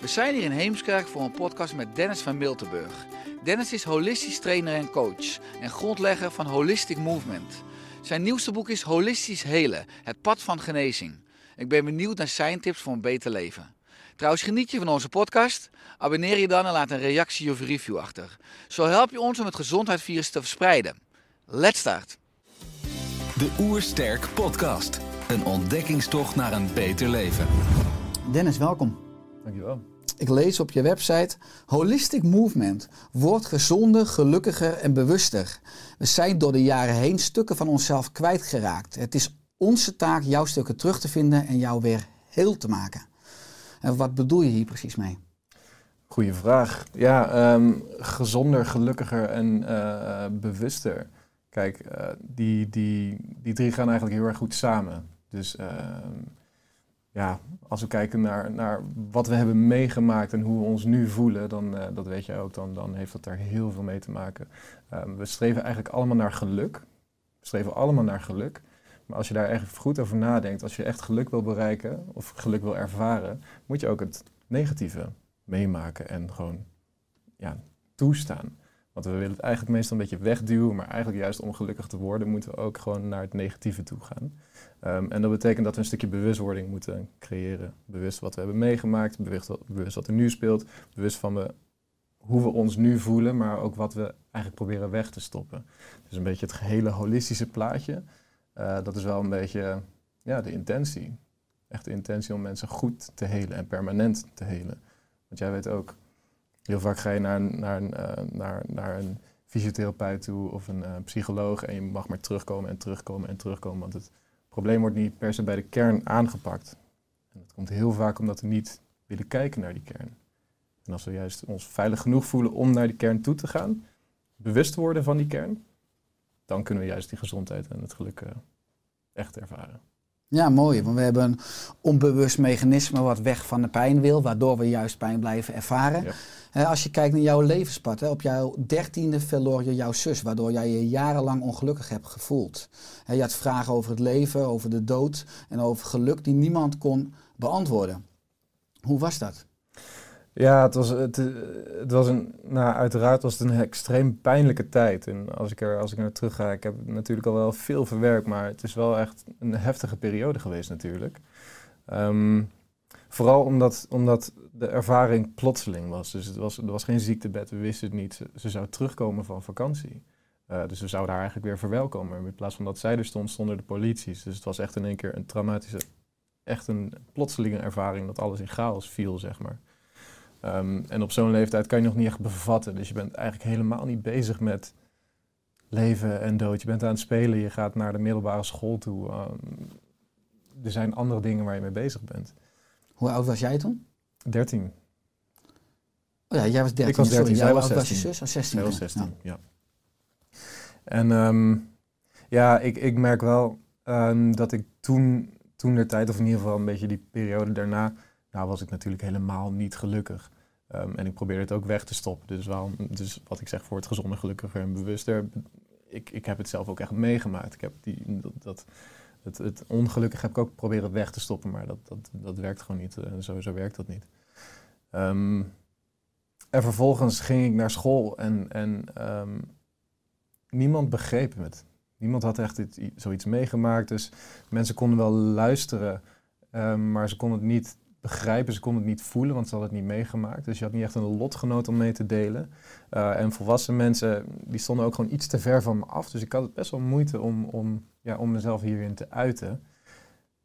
We zijn hier in Heemskerk voor een podcast met Dennis van Miltenburg. Dennis is holistisch trainer en coach en grondlegger van Holistic Movement. Zijn nieuwste boek is Holistisch Helen, het pad van genezing. Ik ben benieuwd naar zijn tips voor een beter leven. Trouwens, geniet je van onze podcast? Abonneer je dan en laat een reactie of review achter. Zo help je ons om het gezondheidsvirus te verspreiden. Let's start! De Oersterk Podcast. Een ontdekkingstocht naar een beter leven. Dennis, welkom. Dankjewel. Ik lees op je website Holistic Movement. Word gezonder, gelukkiger en bewuster. We zijn door de jaren heen stukken van onszelf kwijtgeraakt. Het is onze taak jouw stukken terug te vinden en jou weer heel te maken. En wat bedoel je hier precies mee? Goeie vraag. Ja, ehm, gezonder, gelukkiger en eh, bewuster. Kijk, eh, die, die, die drie gaan eigenlijk heel erg goed samen. Dus ehm, ja, als we kijken naar, naar wat we hebben meegemaakt en hoe we ons nu voelen, dan, eh, dat weet jij ook, dan, dan heeft dat daar heel veel mee te maken. Ehm, we streven eigenlijk allemaal naar geluk. We streven allemaal naar geluk. Maar als je daar echt goed over nadenkt, als je echt geluk wil bereiken of geluk wil ervaren, moet je ook het negatieve meemaken en gewoon ja, toestaan. Want we willen het eigenlijk meestal een beetje wegduwen, maar eigenlijk juist om gelukkig te worden, moeten we ook gewoon naar het negatieve toe gaan. Ehm, en dat betekent dat we een stukje bewustwording moeten creëren. Bewust wat we hebben meegemaakt, bewust wat, bewust wat er nu speelt, bewust van hoe we ons nu voelen, maar ook wat we eigenlijk proberen weg te stoppen. Dus een beetje het gehele holistische plaatje. Eh, dat is wel een beetje ja, de intentie. Echt de intentie om mensen goed te helen en permanent te helen. Want jij weet ook, heel vaak ga je naar, eh, naar, naar een fysiotherapeut toe of een eh, psycholoog en je mag maar terugkomen en terugkomen en terugkomen. Want het probleem wordt niet per se bij de kern aangepakt. En dat komt heel vaak omdat we niet willen kijken naar die kern. En als we juist ons veilig genoeg voelen om naar die kern toe te gaan, bewust worden van die kern, dan kunnen we juist die gezondheid en het geluk eh, echt ervaren. Ja, mooi. Want we hebben een onbewust mechanisme wat weg van de pijn wil, waardoor we juist pijn blijven ervaren. Ja. Als je kijkt naar jouw levenspad, op jouw dertiende verloor je jouw zus, waardoor jij je jarenlang ongelukkig hebt gevoeld. Je had vragen over het leven, over de dood en over geluk die niemand kon beantwoorden. Hoe was dat? Ja, het was, het, het was een, nou, uiteraard was het een extreem pijnlijke tijd. En als ik er, als ik naar terug ga, ik heb natuurlijk al wel veel verwerkt, maar het is wel echt een heftige periode geweest natuurlijk. Ehm, vooral omdat, omdat de ervaring plotseling was. Dus het was, er was geen ziektebed, we wisten het niet. Ze, zou terugkomen van vakantie. Eh, dus we zouden haar eigenlijk weer verwelkomen. In plaats van dat zij er stond, stonden de polities. Dus het was echt in één keer een traumatische, echt een plotselinge ervaring dat alles in chaos viel, zeg maar. Ehm, en op zo'n leeftijd kan je nog niet echt bevatten. Dus je bent eigenlijk helemaal niet bezig met leven en dood. Je bent aan het spelen, je gaat naar de middelbare school toe. Ehm, er zijn andere dingen waar je mee bezig bent. Hoe oud was jij toen? 13. Oh ja, jij was 13. Ik was 13, Sorry, zij jij was oud was je 16. zus? Oh, 16. Hij was ja. 16, ja. En ehm, ja, ik, ik merk wel dat ik toen, toen de tijd, of in ieder geval een beetje die periode daarna, nou was ik natuurlijk helemaal niet gelukkig. Ehm, en ik probeerde het ook weg te stoppen. Dus, wel, dus wat ik zeg voor het gezonder, gelukkiger en bewuster. Ik, ik heb het zelf ook echt meegemaakt. Ik heb die, dat, het, het ongelukkig heb ik ook proberen weg te stoppen, maar dat, dat, dat werkt gewoon niet. Eh, sowieso werkt dat niet. Ehm, en vervolgens ging ik naar school en, en ehm, niemand begreep het. Niemand had echt dit, zoiets meegemaakt. Dus mensen konden wel luisteren, maar ze konden het niet begrijpen, ze konden het niet voelen, want ze hadden het niet meegemaakt. Dus je had niet echt een lotgenoot om mee te delen. Uh, en volwassen mensen, die stonden ook gewoon iets te ver van me af. Dus ik had het best wel moeite om, om, ja, om mezelf hierin te uiten.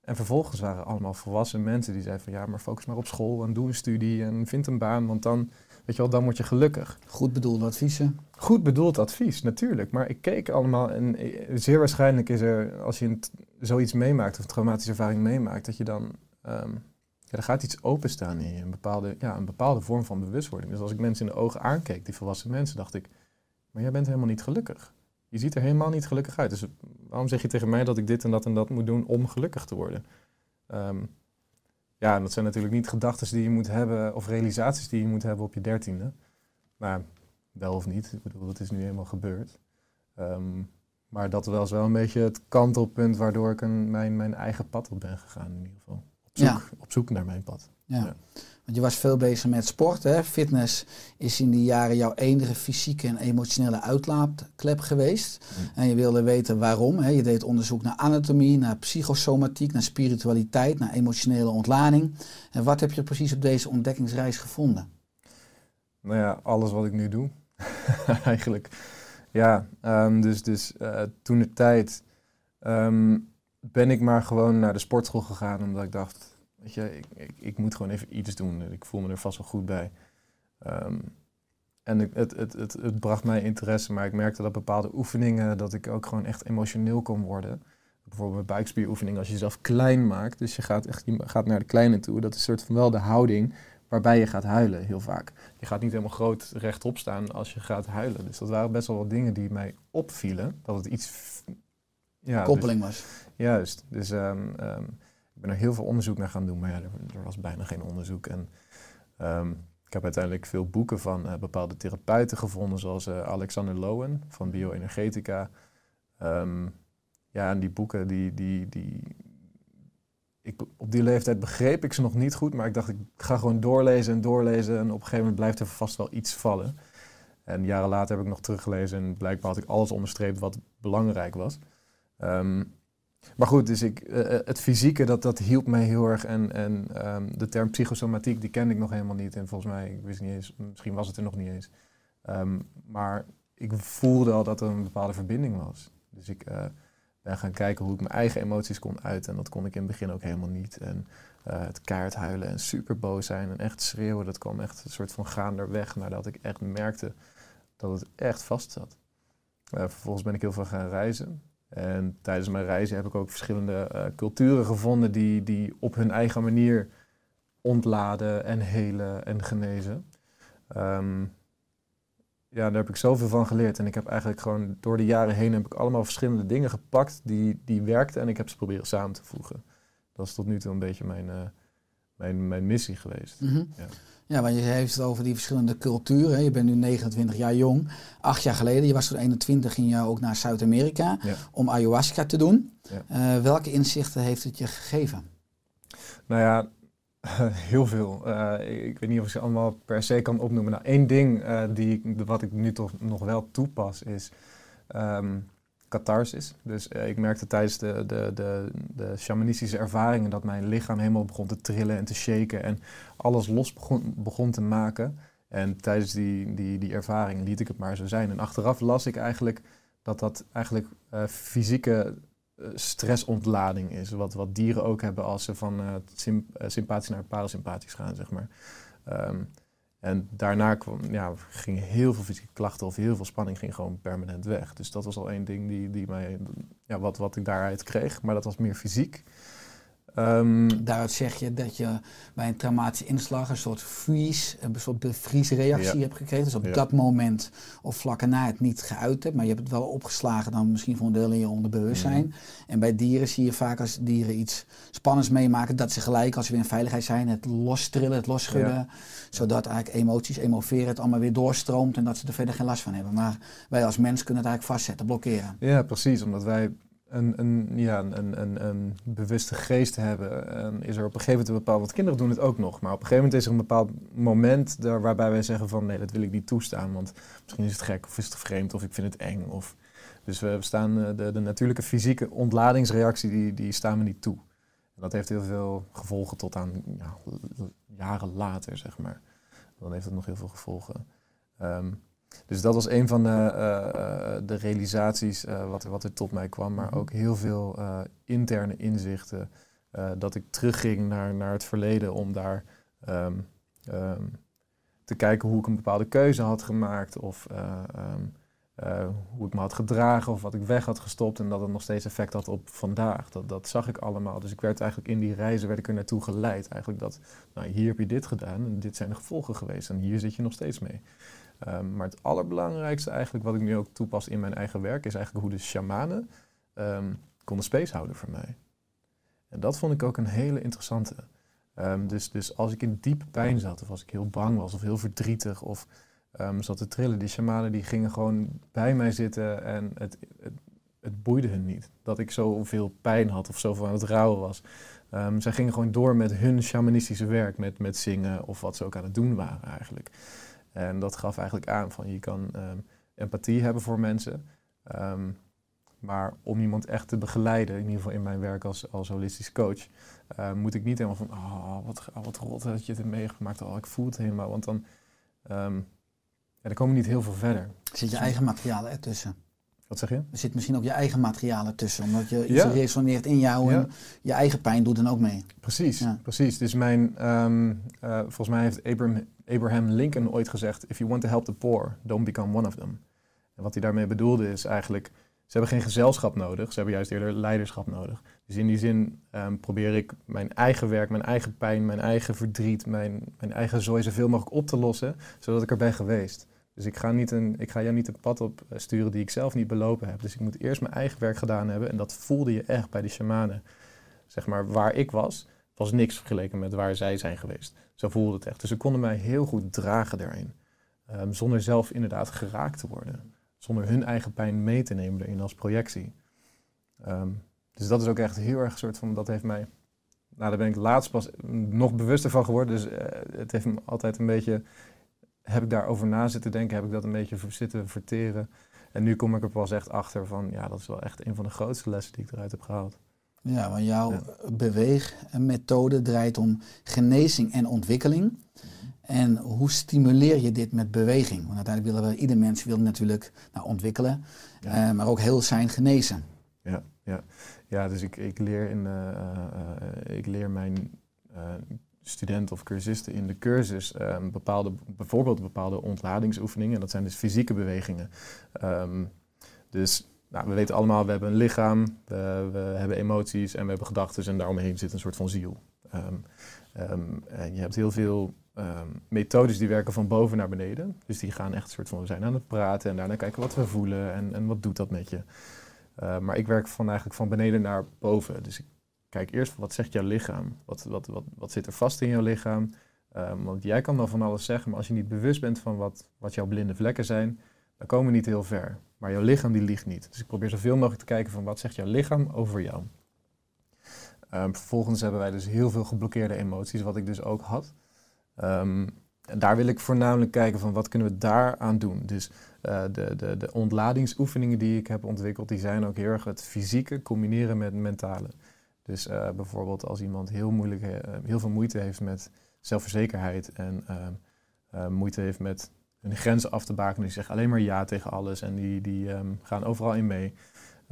En vervolgens waren allemaal volwassen mensen die zeiden van ja, maar focus maar op school en doe een studie en vind een baan, want dan, weet je wel, dan word je gelukkig. Goed bedoelde adviezen. Goed bedoeld advies, natuurlijk. Maar ik keek allemaal en eh, zeer waarschijnlijk is er, als je zoiets meemaakt of een traumatische ervaring meemaakt, dat je dan, um, ja, er gaat iets openstaan in je, een bepaalde, ja, een bepaalde vorm van bewustwording. Dus als ik mensen in de ogen aankeek, die volwassen mensen, dacht ik, maar jij bent helemaal niet gelukkig. Je ziet er helemaal niet gelukkig uit. Dus waarom zeg je tegen mij dat ik dit en dat en dat moet doen om gelukkig te worden? Um, ja, dat zijn natuurlijk niet gedachten die je moet hebben of realisaties die je moet hebben op je dertiende. Maar wel of niet, ik bedoel, dat is nu eenmaal gebeurd. Um, maar dat was wel een beetje het kantelpunt waardoor ik een, mijn, mijn eigen pad op ben gegaan in ieder geval. Zoek, ja. op zoek naar mijn pad. Ja. ja. Want je was veel bezig met sport. Hè? Fitness is in die jaren jouw enige fysieke en emotionele uitlaatklep geweest. Mm. En je wilde weten waarom. Hè? Je deed onderzoek naar anatomie, naar psychosomatiek, naar spiritualiteit, naar emotionele ontlading. En wat heb je precies op deze ontdekkingsreis gevonden? Nou ja, alles wat ik nu doe. Eigenlijk. Ja, um, dus, dus uh, toen de tijd um, ben ik maar gewoon naar de sportschool gegaan omdat ik dacht, Weet je, ik, ik, moet gewoon even iets doen. Ik voel me er vast wel goed bij. Um, en het, het, het, het, bracht mij interesse, maar ik merkte dat bepaalde oefeningen, dat ik ook gewoon echt emotioneel kon worden. Bijvoorbeeld met buikspieroefeningen, als je jezelf klein maakt, dus je gaat echt je gaat naar de kleine toe. Dat is soort van wel de houding waarbij je gaat huilen, heel vaak. Je gaat niet helemaal groot rechtop staan als je gaat huilen. Dus dat waren best wel wat dingen die mij opvielen. Dat het iets... Ja, Koppeling dus, was. Juist. Dus um, um, ik ben er heel veel onderzoek naar gaan doen, maar ja, er, was bijna geen onderzoek. En um, ik heb uiteindelijk veel boeken van uh, bepaalde therapeuten gevonden, zoals uh, Alexander Lowen van Bioenergetica. Ja, en die boeken, die, die, die, ik, op die leeftijd begreep ik ze nog niet goed, maar ik dacht, ik ga gewoon doorlezen en doorlezen en op een gegeven moment blijft er vast wel iets vallen. En jaren later heb ik nog teruggelezen en blijkbaar had ik alles onderstreept wat belangrijk was. Um, maar goed, dus ik, uh, het fysieke, dat, dat hielp mij heel erg. En, en um, de term psychosomatiek, die kende ik nog helemaal niet. En volgens mij, ik wist niet eens, misschien was het er nog niet eens. Um, maar ik voelde al dat er een bepaalde verbinding was. Dus ik uh, ben gaan kijken hoe ik mijn eigen emoties kon uiten. En dat kon ik in het begin ook helemaal niet. En het kaart huilen en super boos zijn en echt schreeuwen, dat kwam echt een soort van gaanderweg. Nadat ik echt merkte dat het echt vast zat. vervolgens ben ik heel veel gaan reizen. En tijdens mijn reizen heb ik ook verschillende uh, culturen gevonden die, die op hun eigen manier ontladen en helen en genezen. Um, ja, daar heb ik zoveel van geleerd. En ik heb eigenlijk gewoon door de jaren heen heb ik allemaal verschillende dingen gepakt die, die werkten en ik heb ze proberen samen te voegen. Dat is tot nu toe een beetje mijn, uh, mijn, mijn missie geweest. Mm -hmm. ja. Ja, want je heeft het over die verschillende culturen. Je bent nu 29 jaar jong. Acht jaar geleden, je was toen 21, ging je ook naar Zuid-Amerika om ayahuasca te doen. Ja. Uh, welke inzichten heeft het je gegeven? Nou ja, heel veel. Uh, ik weet niet of ik ze allemaal per se kan opnoemen. Nou, één ding uh, die, wat ik nu toch nog wel toepas is... Um, catharsis. Dus uh, ik merkte tijdens de, de, de, de shamanistische ervaringen dat mijn lichaam helemaal begon te trillen en te shaken en alles los begon, begon te maken. En tijdens die, die, die ervaring liet ik het maar zo zijn. En achteraf las ik eigenlijk dat dat eigenlijk uh, fysieke uh, stressontlading is. Wat, wat dieren ook hebben als ze van symp sympathisch naar parasympathisch gaan, zeg maar. Um, en daarna kwam, ja, gingen heel veel fysieke klachten of heel veel spanning ging gewoon permanent weg. Dus dat was al één ding die, die mij, ja, wat, wat ik daaruit kreeg. Maar dat was meer fysiek. Um, Daaruit zeg je dat je bij een traumatische inslag een soort freeze, een soort bevriesreactie hebt gekregen. Dus op dat moment of vlak erna het niet geuit hebt, maar je hebt het wel opgeslagen dan misschien voor een deel in je onderbewustzijn. Mm. En bij dieren zie je vaak als dieren iets spannends meemaken, dat ze gelijk als ze weer in veiligheid zijn het lostrillen, het losschudden. Zodat eigenlijk emoties, emoveren, het allemaal weer doorstroomt en dat ze er verder geen last van hebben. Maar wij als mens kunnen het eigenlijk vastzetten, blokkeren. Ja, precies. Omdat wij een, een, ja, een, een, een bewuste geest hebben, en is er op een gegeven moment een bepaald, want kinderen doen het ook nog, maar op een gegeven moment is er een bepaald moment daar, waarbij wij zeggen van nee, dat wil ik niet toestaan, want misschien is het gek of is het vreemd of ik vind het eng. Of, dus we staan, eh, de, de natuurlijke fysieke ontladingsreactie, die, die staan we niet toe. En dat heeft heel veel gevolgen tot aan ja, jaren later, zeg maar. Dan heeft het nog heel veel gevolgen. Ehm, dus dat was een van de, eh, eh, de realisaties eh, wat, er- wat er tot mij kwam. Maar Mhm. ook heel veel eh, interne inzichten. eh, dat ik terugging naar, naar het verleden om daar ehm, ehm, te kijken hoe ik een bepaalde keuze had gemaakt. Of eh, ehm, eh, hoe ik me had gedragen of wat ik weg had gestopt. En dat het nog steeds effect had op vandaag. Dat, dat zag ik allemaal. Dus ik werd eigenlijk in die reizen werd ik er naartoe geleid. Eigenlijk dat, nou hier heb je dit gedaan en dit zijn de gevolgen geweest. En hier zit je nog steeds mee. Ehm, maar het allerbelangrijkste eigenlijk wat ik nu ook toepas in mijn eigen werk... is eigenlijk hoe de shamanen ehm, konden space houden voor mij. En dat vond ik ook een hele interessante. Ehm, dus, dus als ik in diepe pijn zat, of als ik heel bang was, of heel verdrietig, of zat te trillen, die shamanen die gingen gewoon bij mij zitten en het, het, boeide hun niet. Dat ik zoveel pijn had of zoveel aan het rouwen was. Ehm, zij gingen gewoon door met hun shamanistische werk, met, met zingen of wat ze ook aan het doen waren eigenlijk. En dat gaf eigenlijk aan van je kan ehm, empathie hebben voor mensen. ehm, maar om iemand echt te begeleiden, in ieder geval in mijn werk als, als holistisch coach, eh, moet ik niet helemaal van, oh, wat, oh, wat rot dat je het hebt meegemaakt. Oh, ik voel het helemaal. Want dan, ehm ja, dan komen we niet heel veel verder. Er zit je eigen materiaal ertussen. Wat zeg je? Er zit misschien ook je eigen materiaal ertussen. Omdat je iets Ja. resoneert in jou en Ja. je eigen pijn doet dan ook mee. Precies, Ja. precies. Dus mijn, eh, volgens mij heeft Abraham, Abraham Lincoln ooit gezegd: If you want to help the poor, don't become one of them. En wat hij daarmee bedoelde is eigenlijk: ze hebben geen gezelschap nodig, ze hebben juist eerder leiderschap nodig. Dus in die zin ehm, probeer ik mijn eigen werk, mijn eigen pijn, mijn eigen verdriet, mijn, mijn eigen zooi zoveel mogelijk op te lossen, zodat ik er ben geweest. Dus ik ga, niet een, ik ga jou niet een pad op eh, sturen die ik zelf niet belopen heb. Dus ik moet eerst mijn eigen werk gedaan hebben. En dat voelde je echt bij die shamanen. Zeg maar, waar ik was, was niks vergeleken met waar zij zijn geweest. Zo voelde het echt. Dus ze konden mij heel goed dragen daarin. Ehm, zonder zelf inderdaad geraakt te worden. Zonder hun eigen pijn mee te nemen erin als projectie. Ehm, dus dat is ook echt heel erg een soort van, dat heeft mij, nou daar ben ik laatst pas nog bewuster van geworden. Dus eh, het heeft me altijd een beetje, heb ik daarover na zitten denken, heb ik dat een beetje zitten verteren. En nu kom ik er pas echt achter van, ja, dat is wel echt een van de grootste lessen die ik eruit heb gehaald. Ja, want jouw Ja. beweegmethode draait om genezing en ontwikkeling. En hoe stimuleer je dit met beweging? Want uiteindelijk willen we, ieder mens wil natuurlijk nou, ontwikkelen, Ja. eh, maar ook heel zijn genezen. Ja, ja. ja dus ik, ik, leer in, eh, ik leer mijn studenten of cursisten in de cursus bepaalde, bijvoorbeeld bepaalde ontladingsoefeningen. En dat zijn dus fysieke bewegingen. Ehm, dus nou, we weten allemaal, we hebben een lichaam, we, we hebben emoties en we hebben gedachten en daaromheen zit een soort van ziel. Ehm, ehm, en je hebt heel veel ehm, methodes die werken van boven naar beneden. Dus die gaan echt een soort van, we zijn aan het praten en daarna kijken wat we voelen en, en wat doet dat met je. Maar ik werk van eigenlijk van beneden naar boven. Dus ik kijk eerst wat zegt jouw lichaam? Wat, wat, wat, wat zit er vast in jouw lichaam? Want jij kan wel van alles zeggen, maar als je niet bewust bent van wat, wat jouw blinde vlekken zijn, dan komen we niet heel ver. Maar jouw lichaam die liegt niet. Dus ik probeer zoveel mogelijk te kijken van wat zegt jouw lichaam over jou. Um, vervolgens hebben wij dus heel veel geblokkeerde emoties, wat ik dus ook had. Um, en daar wil ik voornamelijk kijken van wat kunnen we daaraan doen. Dus uh, de, de, de ontladingsoefeningen die ik heb ontwikkeld, die zijn ook heel erg het fysieke combineren met het mentale. Dus uh, bijvoorbeeld als iemand heel, moeilijk, uh, heel veel moeite heeft met zelfverzekerheid en uh, moeite heeft met hun grenzen af te bakenen, die zeggen alleen maar ja tegen alles en die, die um, gaan overal in mee.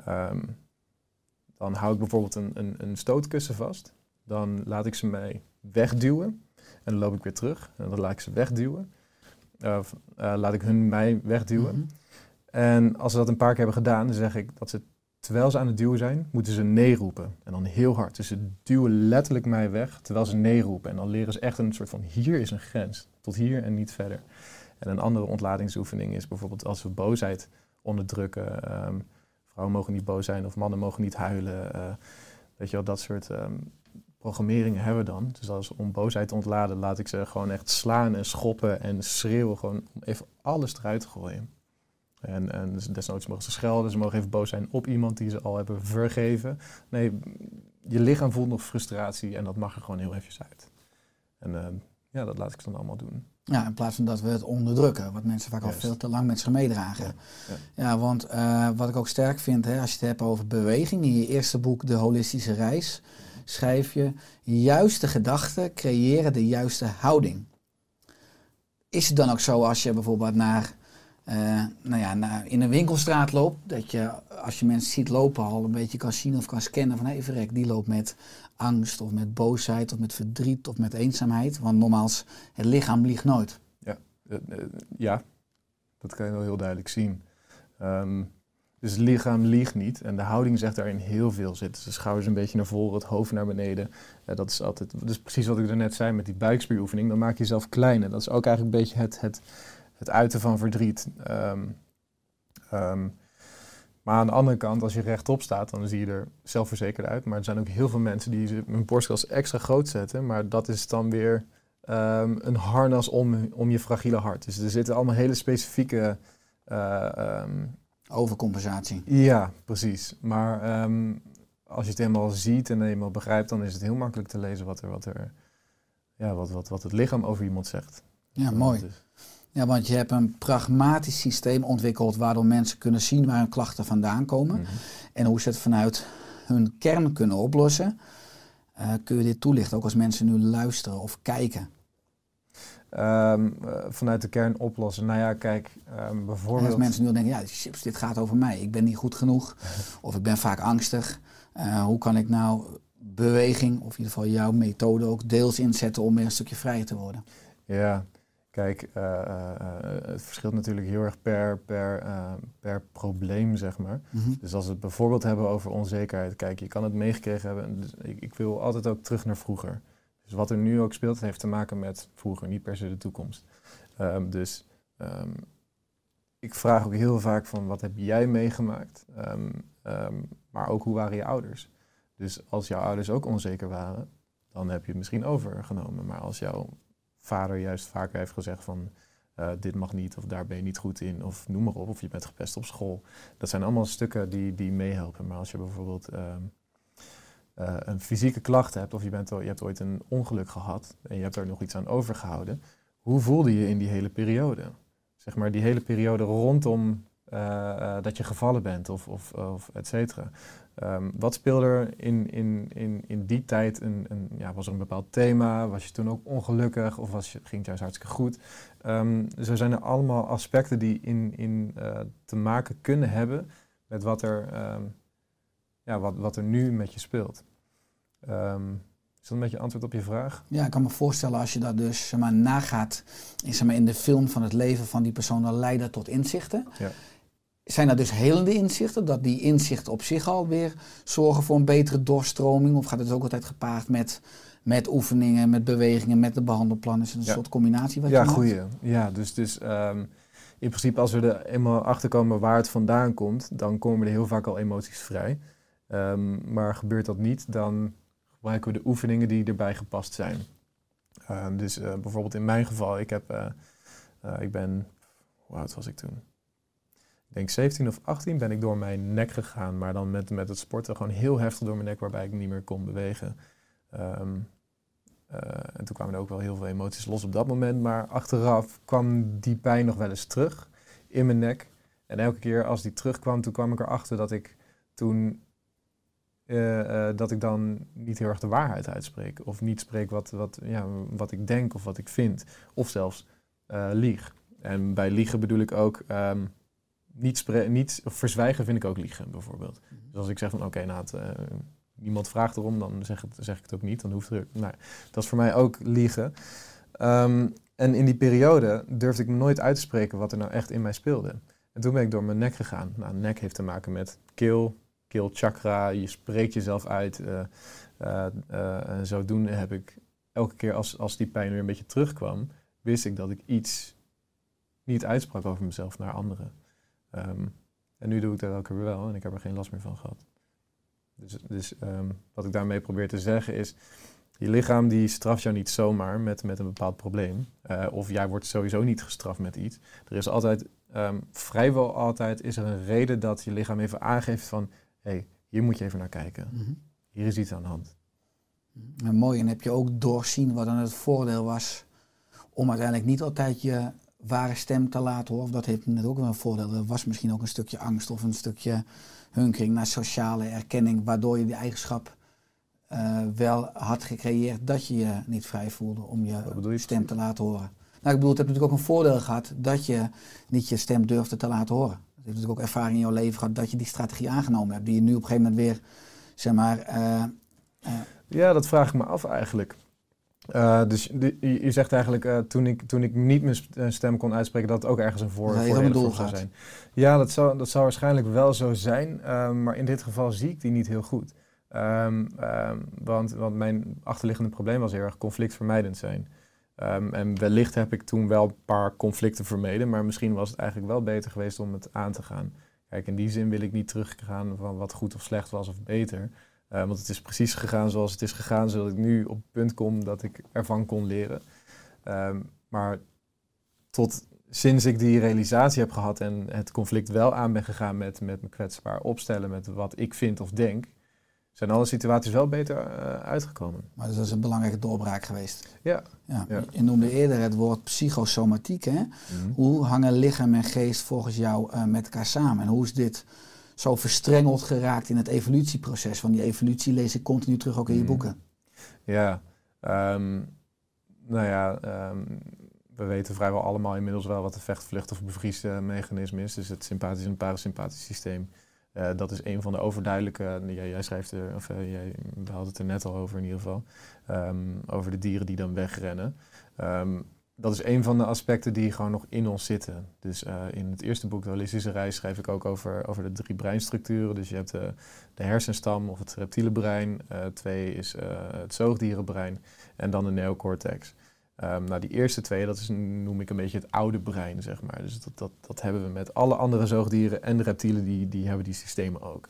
Um, dan hou ik bijvoorbeeld een, een, een stootkussen vast. Dan laat ik ze mij wegduwen en dan loop ik weer terug en dan laat ik ze wegduwen. Uh, laat ik hun mij wegduwen. Mm -hmm. En als ze dat een paar keer hebben gedaan, dan zeg ik dat ze terwijl ze aan het duwen zijn, moeten ze nee roepen. En dan heel hard. Dus ze duwen letterlijk mij weg terwijl ze nee roepen. En dan leren ze echt een soort van, hier is een grens. Tot hier en niet verder. En een andere ontladingsoefening is bijvoorbeeld als we boosheid onderdrukken. Um, vrouwen mogen niet boos zijn of mannen mogen niet huilen. Uh, weet je wel, dat soort um, programmeringen hebben we dan. Dus als om boosheid te ontladen, laat ik ze gewoon echt slaan en schoppen en schreeuwen. Gewoon om even alles eruit te gooien. En, en desnoods mogen ze schelden, ze mogen even boos zijn op iemand die ze al hebben vergeven. Nee, je lichaam voelt nog frustratie en dat mag er gewoon heel eventjes uit. En uh, ja, dat laat ik dan allemaal doen. Ja, in plaats van dat we het onderdrukken, wat mensen vaak Juist. al veel te lang met zich meedragen. Ja, Ja, ja. want uh, wat ik ook sterk vind, hè, als je het hebt over beweging, in je eerste boek De Holistische Reis, schrijf je, juiste gedachten creëren de juiste houding. Is het dan ook zo als je bijvoorbeeld naar, eh, nou ja, naar, in een winkelstraat loopt, dat je als je mensen ziet lopen al een beetje kan zien of kan scannen van hé hey, verrek, die loopt met angst of met boosheid of met verdriet of met eenzaamheid. Want nogmaals, het lichaam liegt nooit. Ja, eh, ja, dat kan je wel heel duidelijk zien. Ehm, dus het lichaam liegt niet en de houding zegt daarin heel veel. Zit de schouders een beetje naar voren, het hoofd naar beneden. Eh, dat is altijd, dus precies wat ik er net zei met die buikspieroefening. Dan maak je jezelf kleiner. Dat is ook eigenlijk een beetje het, het, het uiten van verdriet. Ehm, ehm, maar aan de andere kant, als je rechtop staat, dan zie je er zelfverzekerd uit. Maar er zijn ook heel veel mensen die hun borstkas extra groot zetten. Maar dat is dan weer ehm, een harnas om, om je fragiele hart. Dus er zitten allemaal hele specifieke... eh, ehm, Overcompensatie. ja, precies. Maar ehm, als je het helemaal ziet en helemaal begrijpt, dan is het heel makkelijk te lezen wat, er, wat, er, ja, wat, wat, wat het lichaam over iemand zegt. Ja, mooi. Ja, want je hebt een pragmatisch systeem ontwikkeld waardoor mensen kunnen zien waar hun klachten vandaan komen. Mhm. En hoe ze het vanuit hun kern kunnen oplossen. Eh, kun je dit toelichten, ook als mensen nu luisteren of kijken? Ehm, eh, vanuit de kern oplossen. Nou ja, kijk, ehm, En als bijvoorbeeld... mensen nu denken, ja, chips, dit gaat over mij. Ik ben niet goed genoeg. Of ik ben vaak angstig. Eh, hoe kan ik nou beweging, of in ieder geval jouw methode ook deels inzetten om weer een stukje vrijer te worden? Ja, kijk, eh, eh, eh, het verschilt natuurlijk heel erg per, per, per probleem, zeg maar. Mhm. Dus als we het bijvoorbeeld hebben over onzekerheid, kijk, je kan het meegekregen hebben. Dus ik, ik wil altijd ook terug naar vroeger. Dus wat er nu ook speelt, heeft te maken met vroeger, niet per se de toekomst. Ehm, dus ehm, ik vraag ook heel vaak van, wat heb jij meegemaakt? Ehm, maar ook, hoe waren je ouders? Dus als jouw ouders ook onzeker waren, dan heb je het misschien overgenomen. Maar als jouw vader juist vaker heeft gezegd van, eh, dit mag niet, of daar ben je niet goed in, of noem maar op, of je bent gepest op school. Dat zijn allemaal stukken die, die meehelpen. Maar als je bijvoorbeeld ehm, eh, een fysieke klacht hebt, of je, bent, je hebt ooit een ongeluk gehad en je hebt er nog iets aan overgehouden, hoe voelde je in die hele periode? Zeg maar die hele periode rondom eh, eh, dat je gevallen bent, of, of, of et cetera. Ehm, wat speelde er in, in, in, in die tijd? Een, een, ja, was er een bepaald thema? Was je toen ook ongelukkig of was je, ging het juist hartstikke goed? Ehm, zo zijn er allemaal aspecten die in, in, eh, te maken kunnen hebben met wat er, ehm, ja, wat, wat er nu met je speelt. Is dat een beetje antwoord op je vraag? Ja, ik kan me voorstellen als je dat dus zeg maar, nagaat in, zeg maar, in de film van het leven van die persoon, dan leiden tot inzichten. Ja. Zijn dat dus helende inzichten, dat die inzichten op zich alweer zorgen voor een betere doorstroming? Of gaat het ook altijd gepaard met, met oefeningen, met bewegingen, met de behandelplannen? Is het een Ja. soort combinatie wat Ja, maakt? goeie. Ja, dus, dus ehm, in principe als we er eenmaal achter komen waar het vandaan komt, dan komen er heel vaak al emoties vrij. Ehm, maar gebeurt dat niet, dan gebruiken we de oefeningen die erbij gepast zijn. Ehm, dus eh, bijvoorbeeld in mijn geval, ik, heb, eh, eh, ik ben, hoe oud was ik toen? Denk 17 of 18 ben ik door mijn nek gegaan, maar dan met, met het sporten gewoon heel heftig door mijn nek, waarbij ik niet meer kon bewegen. Ehm, eh, en toen kwamen er ook wel heel veel emoties los op dat moment. Maar achteraf kwam die pijn nog wel eens terug in mijn nek. En elke keer als die terugkwam, toen kwam ik erachter dat ik toen eh, eh, dat ik dan niet heel erg de waarheid uitspreek. Of niet spreek wat, wat, ja, wat ik denk of wat ik vind. Of zelfs lieg. En bij liegen bedoel ik ook ehm, niet, niet verzwijgen vind ik ook liegen bijvoorbeeld. Dus als ik zeg van oké, nou, het, eh, niemand vraagt erom, dan zeg, het, zeg ik het ook niet. Dan hoeft er, nou, dat is voor mij ook liegen. Ehm, en in die periode durfde ik me nooit uit te spreken wat er nou echt in mij speelde. En toen ben ik door mijn nek gegaan. Nou, nek heeft te maken met keel, keelchakra. Je spreekt jezelf uit. eh, eh, en zodoende heb ik elke keer als, als die pijn weer een beetje terugkwam, wist ik dat ik iets niet uitsprak over mezelf naar anderen. Ehm, en nu doe ik dat elke keer wel en ik heb er geen last meer van gehad. Dus, dus ehm, wat ik daarmee probeer te zeggen is, je lichaam die straft jou niet zomaar met, met een bepaald probleem. Eh, of jij wordt sowieso niet gestraft met iets. Er is altijd, ehm, vrijwel altijd, is er een reden dat je lichaam even aangeeft van... hé, hey, hier moet je even naar kijken. Mhm. Hier is iets aan de hand. En mooi, en heb je ook doorzien wat dan het voordeel was om uiteindelijk niet altijd je ware stem te laten horen. Of dat heeft net ook wel een voordeel. Er was misschien ook een stukje angst of een stukje hunkering naar sociale erkenning, waardoor je die eigenschap eh, wel had gecreëerd dat je je niet vrij voelde om je, je stem te laten horen. Nou, ik bedoel, het heeft natuurlijk ook een voordeel gehad dat je niet je stem durfde te laten horen. Het heeft natuurlijk ook ervaring in jouw leven gehad dat je die strategie aangenomen hebt, die je nu op een gegeven moment weer, zeg maar, eh, Ja, dat vraag ik me af eigenlijk. Eh, dus de- je zegt eigenlijk, eh, toen, ik, toen ik niet mijn eh, stem kon uitspreken, dat het ook ergens een voor, Dat je voordelig om het doel voor zou zijn. Ja, dat zou, dat zou waarschijnlijk wel zo zijn, eh, maar in dit geval zie ik die niet heel goed. Ehm, ehm, want, want mijn achterliggende probleem was heel erg conflictvermijdend zijn. Ehm, en wellicht heb ik toen wel een paar conflicten vermeden, maar misschien was het eigenlijk wel beter geweest om het aan te gaan. Kijk, in die zin wil ik niet teruggaan van wat goed of slecht was of beter. Eh, want het is precies gegaan zoals het is gegaan, zodat ik nu op het punt kom dat ik ervan kon leren. Ehm, maar tot sinds ik die realisatie heb gehad en het conflict wel aan ben gegaan met, met me kwetsbaar opstellen, met wat ik vind of denk, zijn alle situaties wel beter eh, uitgekomen. maar dat is een belangrijke doorbraak geweest. Ja. Ja. Ja. Je noemde eerder het woord psychosomatiek. Hè? Hoe hangen lichaam en geest volgens jou eh, met elkaar samen? En hoe is dit zo verstrengeld geraakt in het evolutieproces? Want die evolutie lees ik continu terug ook in je Mhm. boeken. Ja, ehm, nou ja, ehm, we weten vrijwel allemaal inmiddels wel wat een vecht, vlucht of bevriesmechanisme is. Dus het sympathisch en parasympathisch systeem. Eh, dat is een van de overduidelijke, jij, jij schrijft er, of eh, jij we hadden het er net al over in ieder geval, ehm, over de dieren die dan wegrennen. Dat is een van de aspecten die gewoon nog in ons zitten. Dus eh, in het eerste boek, De Holistische Reis, schrijf ik ook over, over de drie breinstructuren. Dus je hebt de, de hersenstam of het reptiele brein. Eh, twee is eh, het zoogdierenbrein. En dan de neocortex. Ehm, nou, die eerste twee, dat is, noem ik een beetje het oude brein, zeg maar. Dus dat, dat, dat hebben we met alle andere zoogdieren en de reptielen, die, die hebben die systemen ook.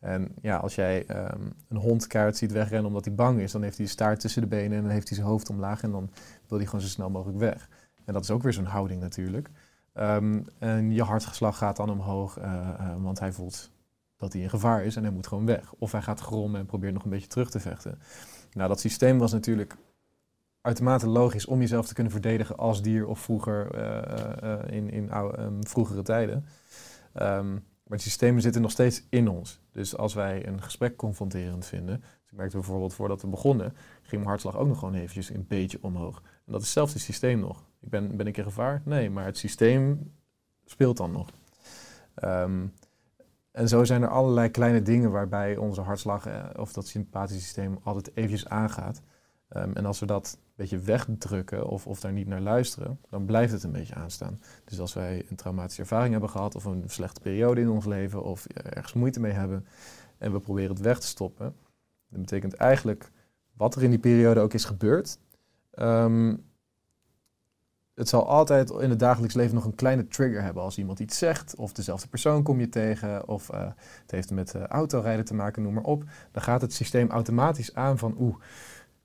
En ja, als jij ehm, een hond keihard ziet wegrennen omdat hij bang is, dan heeft hij de staart tussen de benen en dan heeft hij zijn hoofd omlaag en dan wil hij gewoon zo snel mogelijk weg. En dat is ook weer zo'n houding natuurlijk. Ehm, en je hartgeslag gaat dan omhoog, eh, eh, want hij voelt dat hij in gevaar is en hij moet gewoon weg. Of hij gaat grommen en probeert nog een beetje terug te vechten. Nou, dat systeem was natuurlijk uitermate logisch om jezelf te kunnen verdedigen als dier of vroeger eh, in, in oude, ehm, vroegere tijden. Ehm, maar die systemen zitten nog steeds in ons. Dus als wij een gesprek confronterend vinden. Dus ik merkte bijvoorbeeld voordat we begonnen, ging mijn hartslag ook nog gewoon eventjes een beetje omhoog. En dat is hetzelfde systeem nog. Ik ben, ben ik in gevaar? Nee, maar het systeem speelt dan nog. Ehm, en zo zijn er allerlei kleine dingen waarbij onze hartslag eh, of dat sympathische systeem altijd eventjes aangaat. Ehm, en als we dat een beetje wegdrukken of, of daar niet naar luisteren, dan blijft het een beetje aanstaan. Dus als wij een traumatische ervaring hebben gehad of een slechte periode in ons leven of ergens moeite mee hebben en we proberen het weg te stoppen, dan betekent eigenlijk wat er in die periode ook is gebeurd. Ehm, het zal altijd in het dagelijks leven nog een kleine trigger hebben als iemand iets zegt, of dezelfde persoon kom je tegen, of eh, het heeft met eh, autorijden te maken, noem maar op. Dan gaat het systeem automatisch aan van oeh,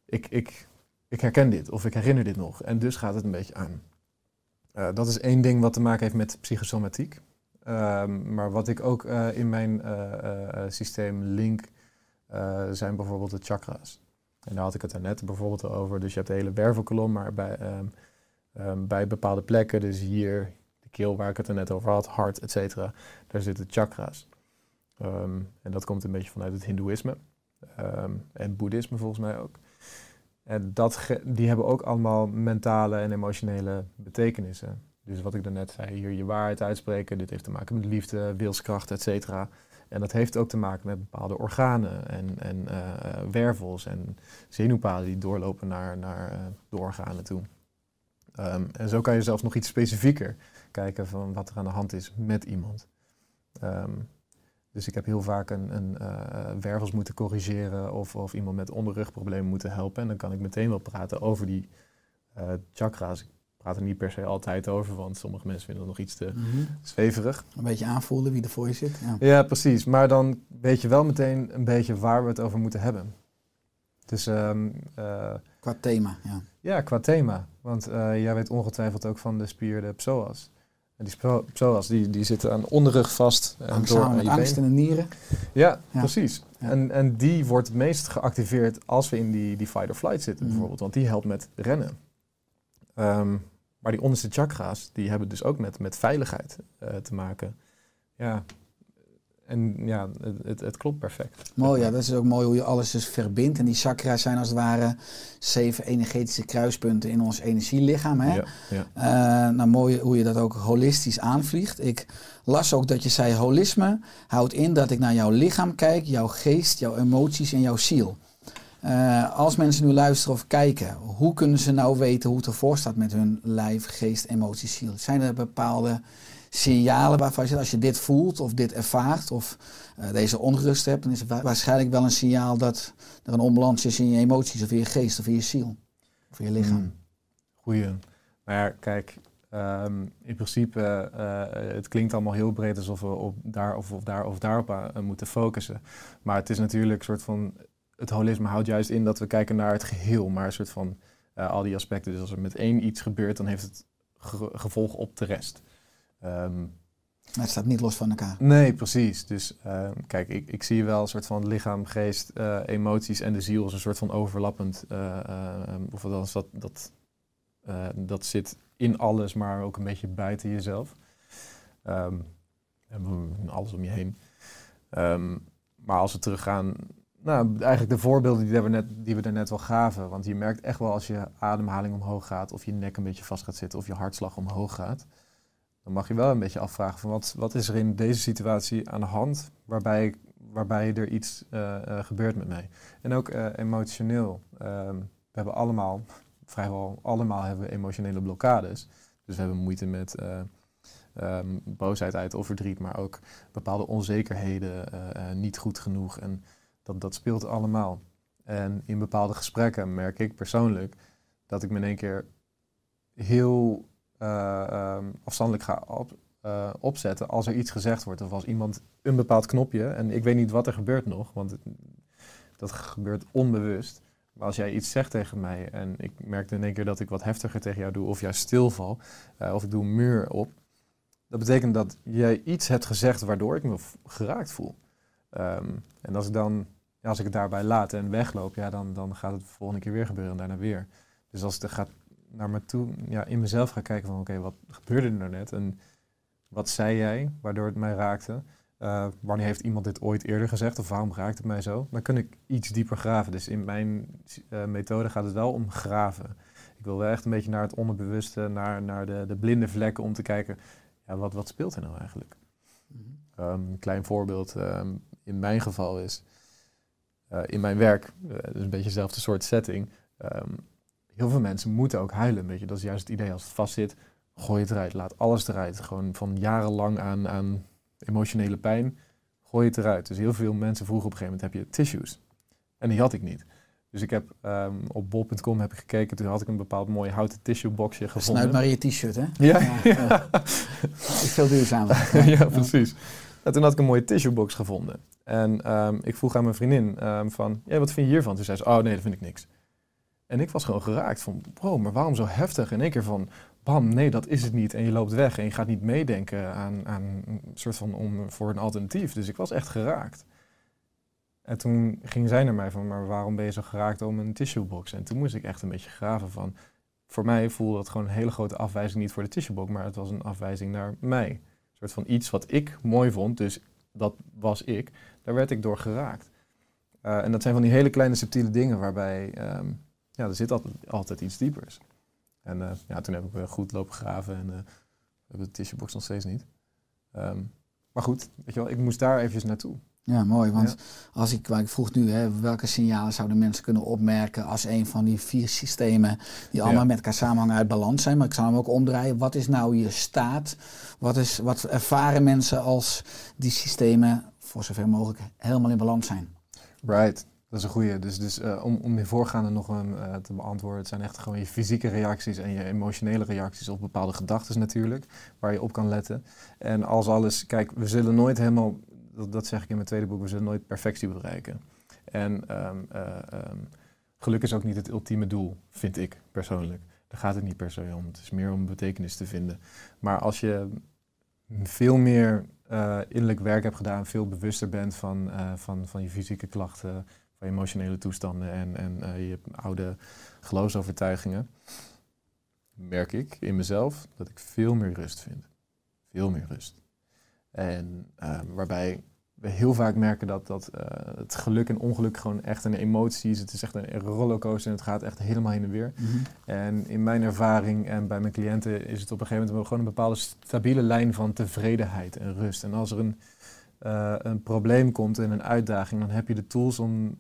ik, ik, ik herken dit of ik herinner dit nog. En dus gaat het een beetje aan. Eh, dat is één ding wat te maken heeft met psychosomatiek. Ehm, maar wat ik ook in mijn systeem link, zijn bijvoorbeeld de chakra's. En daar had ik het daarnet bijvoorbeeld al over. Dus je hebt de hele wervelkolom, maar bij, ehm, ehm, bij bepaalde plekken, dus hier, de keel waar ik het er net over had, hart, et cetera, daar zitten chakra's. Ehm, en dat komt een beetje vanuit het hindoeïsme en boeddhisme volgens mij ook. En dat die hebben ook allemaal mentale en emotionele betekenissen. Dus wat ik daarnet zei, hier je waarheid uitspreken, dit heeft te maken met liefde, wilskracht, et cetera. En dat heeft ook te maken met bepaalde organen en, en eh, wervels en zenuwpaden die doorlopen naar, naar eh, de organen toe. Ehm, en zo kan je zelfs nog iets specifieker kijken van wat er aan de hand is met iemand. Ehm, dus ik heb heel vaak een, een eh, wervels moeten corrigeren of, of iemand met onderrugproblemen moeten helpen. En dan kan ik meteen wel praten over die chakra's. Praat er niet per se altijd over, want sommige mensen vinden dat nog iets te Mhm. zweverig. Een beetje aanvoelen wie er voor je zit. Ja. Ja, precies. Maar dan weet je wel meteen een beetje waar we het over moeten hebben. Dus ehm, eh, Qua thema. Ja. ja, qua thema. Want eh, jij weet ongetwijfeld ook van de spier de psoas. En die psoas die, die zitten aan de onderrug vast. en Hangt door samen met angst in de nieren. Ja, Ja. precies. Ja. En, en die wordt het meest geactiveerd als we in die, die fight or flight zitten Mhm. bijvoorbeeld. Want die helpt met rennen. Ehm, maar die onderste chakra's, die hebben dus ook met, met veiligheid eh, te maken. Ja. en ja, het, het, klopt perfect. Mooi, ja, dat is ook mooi hoe je alles dus verbindt. En die chakras zijn als het ware zeven energetische kruispunten in ons energielichaam. Hè? Ja, ja. Eh, nou, mooi hoe je dat ook holistisch aanvliegt. Ik las ook dat je zei, holisme houdt in dat ik naar jouw lichaam kijk, jouw geest, jouw emoties en jouw ziel. Eh, als mensen nu luisteren of kijken, hoe kunnen ze nou weten hoe het ervoor staat met hun lijf, geest, emoties, ziel? Zijn er bepaalde signalen waarvan je zegt, als je dit voelt of dit ervaart of eh, deze onrust hebt, dan is het wa- waarschijnlijk wel een signaal dat er een onbalans is in je emoties of in je geest of in je ziel of in je lichaam. Mm. Goeie. Nou ja, kijk, ehm, in principe, eh, het klinkt allemaal heel breed alsof we op daar of, of daar of daarop moeten focussen. Maar het is natuurlijk een soort van, het holisme houdt juist in dat we kijken naar het geheel, maar een soort van eh, al die aspecten. Dus als er met één iets gebeurt, dan heeft het ge- gevolg op de rest. Ehm, Maar het staat niet los van elkaar. Nee, precies. Dus ehm, kijk, ik, ik zie wel een soort van lichaam, geest, eh, emoties en de ziel als een soort van overlappend. eh, eh, of althans, dat, dat, dat zit in alles, maar ook een beetje buiten jezelf. Ehm, en alles om je heen. Ehm, maar als we teruggaan, nou, eigenlijk de voorbeelden die we, net, die we er net wel gaven. Want je merkt echt wel als je ademhaling omhoog gaat, of je nek een beetje vast gaat zitten, of je hartslag omhoog gaat dan mag je wel een beetje afvragen van wat, wat is er in deze situatie aan de hand waarbij, waarbij er iets eh, eh, gebeurt met mij. En ook eh, emotioneel. Ehm, we hebben allemaal, vrijwel allemaal hebben we emotionele blokkades. Dus we hebben moeite met eh, ehm, boosheid uit of verdriet, maar ook bepaalde onzekerheden, niet goed genoeg. En dat, dat speelt allemaal. En in bepaalde gesprekken merk ik persoonlijk dat ik me in één keer heel eh, ehm, afstandelijk ga op, eh, opzetten als er iets gezegd wordt. Of als iemand een bepaald knopje, en ik weet niet wat er gebeurt nog, want het- dat gebeurt onbewust. Maar als jij iets zegt tegen mij en ik merkte in één keer dat ik wat heftiger tegen jou doe, of juist stilval, eh, of ik doe een muur op, dat betekent dat jij iets hebt gezegd waardoor ik me geraakt voel. Ehm, en als ik dan, als ik het daarbij laat en wegloop, ja, dan, dan gaat het de volgende keer weer gebeuren en daarna weer. Dus als er gaat naar me toe, ja, in mezelf ga kijken van oké, wat gebeurde er nou net? En wat zei jij waardoor het mij raakte? Eh, wanneer heeft iemand dit ooit eerder gezegd of waarom raakt het mij zo? Dan kun ik iets dieper graven. Dus in mijn eh, methode gaat het wel om graven. Ik wil wel echt een beetje naar het onderbewuste, naar, naar de, de blinde vlekken om te kijken, ja, wat, wat speelt er nou eigenlijk? Ehm, een klein voorbeeld ehm, in mijn geval is, eh, in mijn werk, dus een beetje dezelfde soort setting, ehm, heel veel mensen moeten ook huilen. Weet je? Dat is juist het idee. Als het vastzit, gooi het eruit. Laat alles eruit. Gewoon van jarenlang aan, aan emotionele pijn, gooi het eruit. Dus heel veel mensen vroegen op een gegeven moment, heb je tissues? En die had ik niet. Dus ik heb ehm, op bol.com heb ik gekeken, toen had ik een bepaald mooi houten tissueboxje gevonden. Snuit maar je t-shirt, hè? Ja, Ja, ja. Is veel duurzamer. ja, precies. En toen had ik een mooie tissuebox gevonden. En ehm, ik vroeg aan mijn vriendin ehm, van, ja, wat vind je hiervan? Toen zei ze, oh nee, dat vind ik niks. En ik was gewoon geraakt van, bro, maar waarom zo heftig? In één keer van, bam, nee, dat is het niet. En je loopt weg en je gaat niet meedenken aan, aan een soort van om, voor een alternatief. Dus ik was echt geraakt. En toen ging zij naar mij van, maar waarom ben je zo geraakt om een tissuebox? En toen moest ik echt een beetje graven van, voor mij voelde dat gewoon een hele grote afwijzing niet voor de tissuebox, maar het was een afwijzing naar mij. Van iets wat ik mooi vond, dus dat was ik. Daar werd ik door geraakt. Uh, en dat zijn van die hele kleine subtiele dingen waarbij, um, ja, er zit altijd, altijd iets diepers. En uh, ja, toen heb ik weer goed lopen graven en uh, we hebben de tissuebox nog steeds niet. Um, maar goed, weet je wel, ik moest daar eventjes naartoe. Ja, mooi. Want ja. als ik, ik vroeg nu, hè, welke signalen zouden mensen kunnen opmerken als een van die vier systemen die allemaal ja. met elkaar samenhangen uit balans zijn. Maar ik zou hem ook omdraaien. Wat is nou je staat? Wat, is, wat ervaren mensen als die systemen, voor zover mogelijk, helemaal in balans zijn? Right. Dat is een goede. Dus, dus uh, om, om je voorgaande nog um, uh, te beantwoorden, het zijn echt gewoon je fysieke reacties en je emotionele reacties op bepaalde gedachten natuurlijk, waar je op kan letten. En als alles, kijk, we zullen nooit helemaal, dat, zeg ik in mijn tweede boek, we zullen nooit perfectie bereiken. En um, uh, um, geluk is ook niet het ultieme doel, vind ik persoonlijk. Daar gaat het niet per se om. Het is meer om betekenis te vinden. Maar als je veel meer uh, innerlijk werk hebt gedaan, veel bewuster bent van, uh, van, van je fysieke klachten, van je emotionele toestanden en, en je oude geloofsovertuigingen, merk ik in mezelf dat ik veel meer rust vind. Veel meer rust. En waarbij, weet we heel vaak merken dat, dat eh, het geluk en ongeluk gewoon echt een emotie is. Het is echt een rollercoaster en het gaat echt helemaal heen en weer. Mhm. En in mijn ervaring en bij mijn cliënten is het op een gegeven moment gewoon een bepaalde stabiele lijn van tevredenheid en rust. En als er een, eh, een probleem komt en een uitdaging, dan heb je de tools om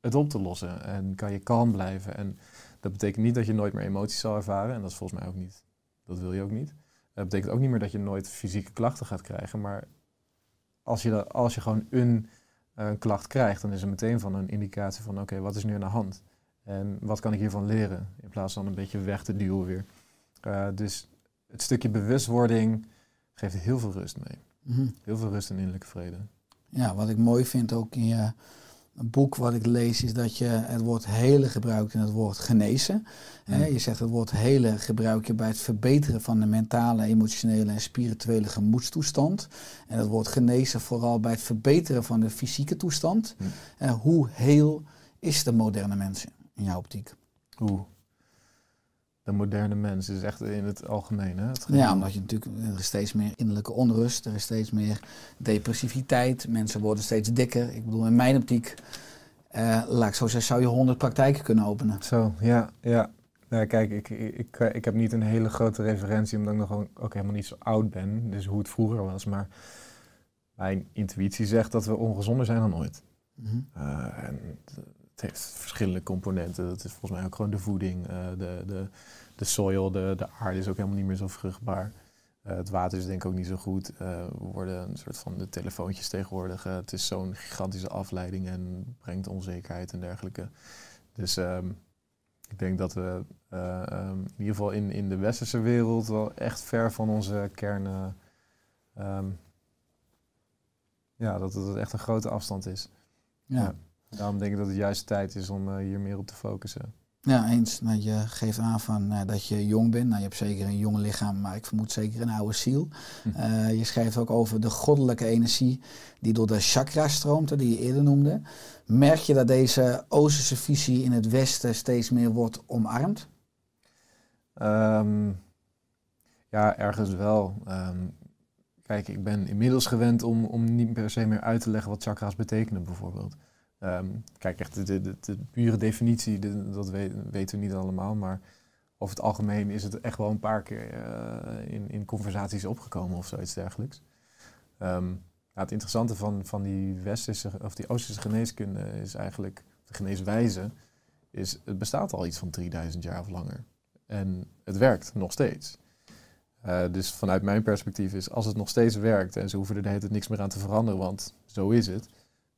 het op te lossen. En kan je kalm blijven. En dat betekent niet dat je nooit meer emoties zal ervaren. En dat is volgens mij ook niet. Dat wil je ook niet. Dat betekent ook niet meer dat je nooit fysieke klachten gaat krijgen. Maar als je, dat- als je gewoon een, eh, klacht krijgt, dan is er meteen van een indicatie van oké, wat is nu aan de hand? En wat kan ik hiervan leren? In plaats van een beetje weg te duwen weer. Eh, dus het stukje bewustwording geeft heel veel rust mee. Mhm. Heel veel rust en innerlijke vrede. Ja, wat ik mooi vind ook in je boek wat ik lees, is dat je het woord hele gebruikt in het woord genezen. Mm. je zegt het woord hele gebruik je bij het verbeteren van de mentale, emotionele en spirituele gemoedstoestand. En het woord genezen vooral bij het verbeteren van de fysieke toestand. Mm. Hoe heel is de moderne mens in jouw optiek? Oeh. De moderne mens is echt in het algemeen. Hè? Het Ja, omdat je natuurlijk, er is steeds meer innerlijke onrust, er is steeds meer depressiviteit, mensen worden steeds dikker. Ik bedoel, in mijn optiek, eh, laat ik zo zeggen, zou je honderd praktijken kunnen openen. Zo, ja, ja. Nou, kijk, ik, ik, ik, ik heb niet een hele grote referentie, omdat ik nog ook helemaal niet zo oud ben. Dus hoe het vroeger was. Maar mijn intuïtie zegt dat we ongezonder zijn dan ooit. Mhm. Eh, en het, heeft verschillende componenten. Dat is volgens mij ook gewoon de voeding, eh, de, de, de soil, de, de aarde is ook helemaal niet meer zo vruchtbaar. Eh, het water is denk ik ook niet zo goed. Eh, we worden een soort van de telefoontjes tegenwoordig. het is zo'n gigantische afleiding en brengt onzekerheid en dergelijke. Dus ehm, ik denk dat we eh, ehm, in ieder geval in, in de westerse wereld wel echt ver van onze kern. eh, ehm, ja, dat het echt een grote afstand is. Ja. Ja. Daarom denk ik dat het juist tijd is om eh, hier meer op te focussen. ja, eens. Nou, je geeft aan van, eh, dat je jong bent. Nou, je hebt zeker een jong lichaam, maar ik vermoed zeker een oude ziel. Hm. Eh, je schrijft ook over de goddelijke energie die door de chakra stroomt, die je eerder noemde. Merk je dat deze Oosterse visie in het Westen steeds meer wordt omarmd? Ehm, ja, ergens wel. Ehm, kijk, ik ben inmiddels gewend om, om niet per se meer uit te leggen wat chakra's betekenen, bijvoorbeeld. Ehm, kijk, echt de, de, de, pure definitie, de- dat we- weten we niet allemaal, maar over het algemeen is het echt wel een paar keer eh, in, in conversaties opgekomen of zoiets dergelijks. Ehm, ja, het interessante van, van die westerse of die oosterse geneeskunde is eigenlijk, de geneeswijze, is het bestaat al iets van 3000 jaar of langer. En het werkt nog steeds. Eh, dus vanuit mijn perspectief is, als het nog steeds werkt en ze hoeven er de niks meer aan te veranderen, want zo is het.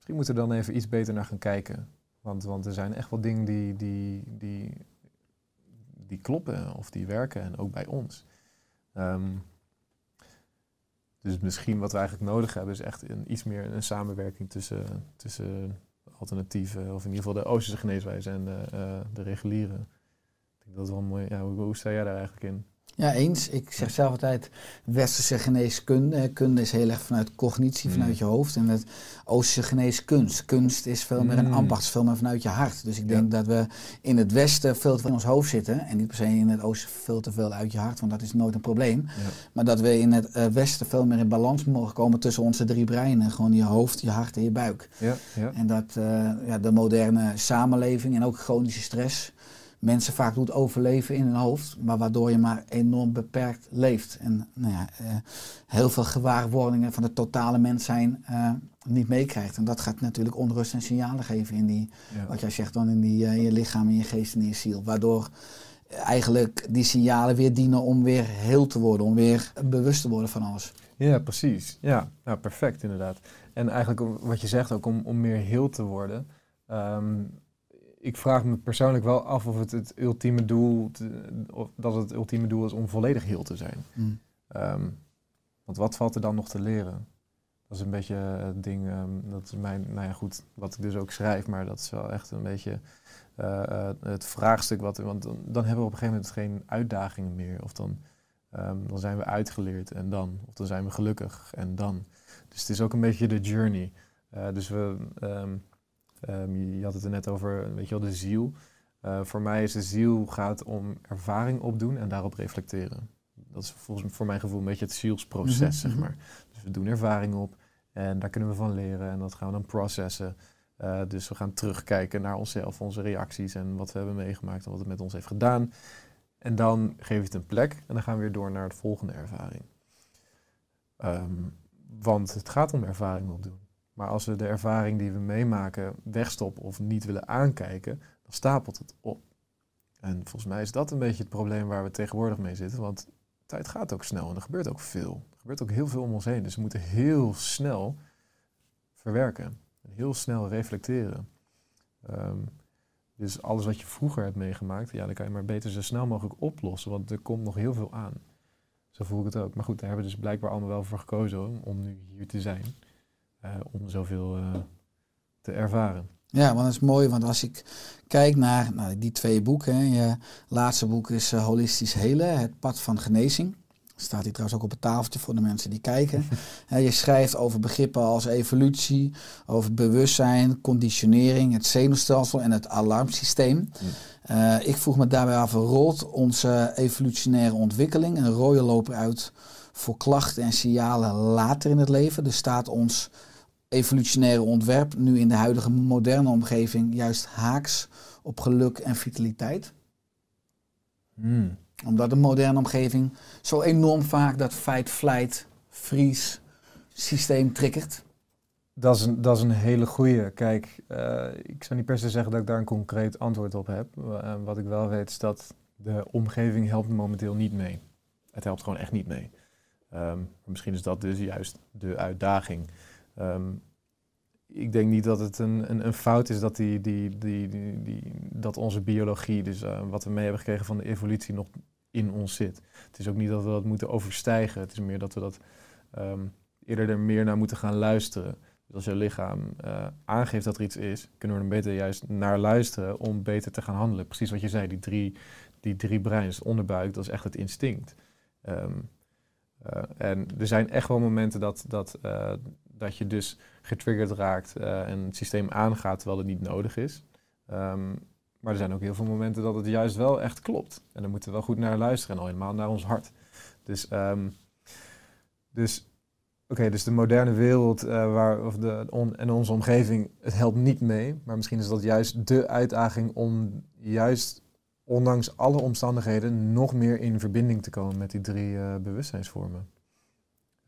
Misschien moeten we dan even iets beter naar gaan kijken. Want, want er zijn echt wel dingen die, die, die, die kloppen of die werken en ook bij ons. Ehm, dus misschien wat we eigenlijk nodig hebben is echt een, iets meer een samenwerking tussen, tussen alternatieven, of in ieder geval de Oosterse geneeswijze en de, eh, de reguliere. Ik denk dat is wel mooi. Ja, hoe, hoe sta jij daar eigenlijk in? Ja, eens. Ik zeg zelf altijd, westerse geneeskunde. Kunde is heel erg vanuit cognitie, Mm. vanuit je hoofd. En het oosterse geneeskunst. Kunst is veel meer een Mm. ambacht, veel meer vanuit je hart. Dus ik Ja. denk dat we in het westen veel te veel in ons hoofd zitten. En niet per se in het oosten veel te veel uit je hart, want dat is nooit een probleem. Ja. Maar dat we in het eh, westen veel meer in balans mogen komen tussen onze drie breinen. Gewoon je hoofd, je hart en je buik. Ja, ja. En dat eh, ja, de moderne samenleving en ook chronische stress mensen vaak doet overleven in hun hoofd, maar waardoor je maar enorm beperkt leeft. En nou ja, eh, heel veel gewaarwordingen van het totale mens zijn eh, niet meekrijgt. En dat gaat natuurlijk onrust en signalen geven in die, ja. wat jij zegt dan, in, die, eh, je lichaam, in je geest en in je ziel. Waardoor eigenlijk die signalen weer dienen om weer heel te worden, om weer bewust te worden van alles. Ja, precies. Ja, nou, perfect inderdaad. En eigenlijk wat je zegt ook om, om meer heel te worden. ehm, ik vraag me persoonlijk wel af of het het ultieme doel, of dat het ultieme doel is om volledig heel te zijn. Mm. Ehm, want wat valt er dan nog te leren? Dat is een beetje het ding, ehm, dat is mijn, nou ja goed, wat ik dus ook schrijf, maar dat is wel echt een beetje eh, eh, het vraagstuk. Wat, want dan, dan hebben we op een gegeven moment geen uitdagingen meer. Of dan, ehm, dan zijn we uitgeleerd en dan. Of dan zijn we gelukkig en dan. Dus het is ook een beetje de journey. Eh, dus we, ehm, je had het er net over, weet je wel, de ziel. Eh, voor mij is de ziel gaat om ervaring opdoen en daarop reflecteren. Dat is volgens voor mijn gevoel een beetje het zielsproces, Mhm, zeg mhm. maar. Dus we doen ervaring op En daar kunnen we van leren en dat gaan we dan processen. Eh, dus we gaan terugkijken naar onszelf, onze reacties en wat we hebben meegemaakt en wat het met ons heeft gedaan. En dan geef je het een plek en dan gaan we weer door naar de volgende ervaring. Ehm, want het gaat om ervaring opdoen. Maar als we de ervaring die we meemaken wegstoppen of niet willen aankijken, dan stapelt het op. En volgens mij is dat een beetje het probleem waar we tegenwoordig mee zitten. Want tijd gaat ook snel en er gebeurt ook veel. Er gebeurt ook heel veel om ons heen. Dus we moeten heel snel verwerken. En heel snel reflecteren. Ehm, dus alles wat je vroeger hebt meegemaakt, ja, dan kan je maar beter zo snel mogelijk oplossen. Want er komt nog heel veel aan. Zo voel ik het ook. Maar goed, daar hebben we dus blijkbaar allemaal wel voor gekozen om nu hier te zijn. Eh, om zoveel eh, te ervaren. Ja, want dat is mooi, want als ik kijk naar nou, die twee boeken. Hè, je laatste boek is eh, Holistisch Helen, Het Pad van Genezing. Staat hier trouwens ook op het tafeltje voor de mensen die kijken. Hè, je schrijft over begrippen als evolutie, over bewustzijn, conditionering, het zenuwstelsel en het alarmsysteem. Ik vroeg me daarbij af, rolt onze evolutionaire ontwikkeling een rode loper uit voor klachten en signalen later in het leven? Dus staat ons evolutionaire ontwerp nu in de huidige moderne omgeving juist haaks op geluk en vitaliteit? Hmm. Omdat de moderne omgeving zo enorm vaak dat fight-flight, freeze systeem triggert. Dat is een, dat is een hele goeie. Kijk, eh, ik zou niet per se zeggen dat ik daar een concreet antwoord op heb. Eh, wat ik wel weet is dat de omgeving helpt momenteel niet mee. Het helpt gewoon echt niet mee. Ehm, misschien is dat dus juist de uitdaging. Ehm, ik denk niet dat het een, een, een fout is dat, die, die, die, die, dat onze biologie, dus eh, wat we mee hebben gekregen van de evolutie, nog in ons zit. Het is ook niet dat we dat moeten overstijgen. Het is meer dat we dat ehm, eerder er meer naar moeten gaan luisteren. Dus als je lichaam eh, aangeeft dat er iets is, kunnen we er beter juist naar luisteren om beter te gaan handelen. Precies wat je zei, die drie, die drie breins, onderbuik, dat is echt het instinct. Ehm, eh, en er zijn echt wel momenten dat, dat, dat je dus getriggerd raakt eh, en het systeem aangaat terwijl het niet nodig is. Ehm, maar er zijn ook heel veel momenten dat het juist wel echt klopt. En daar moeten we wel goed naar luisteren en al helemaal naar ons hart. Dus, ehm, dus Oké, dus de moderne wereld eh, waar, of de, en onze omgeving, het helpt niet mee. Maar misschien is dat juist de uitdaging om juist, ondanks alle omstandigheden, nog meer in verbinding te komen met die drie eh, bewustzijnsvormen.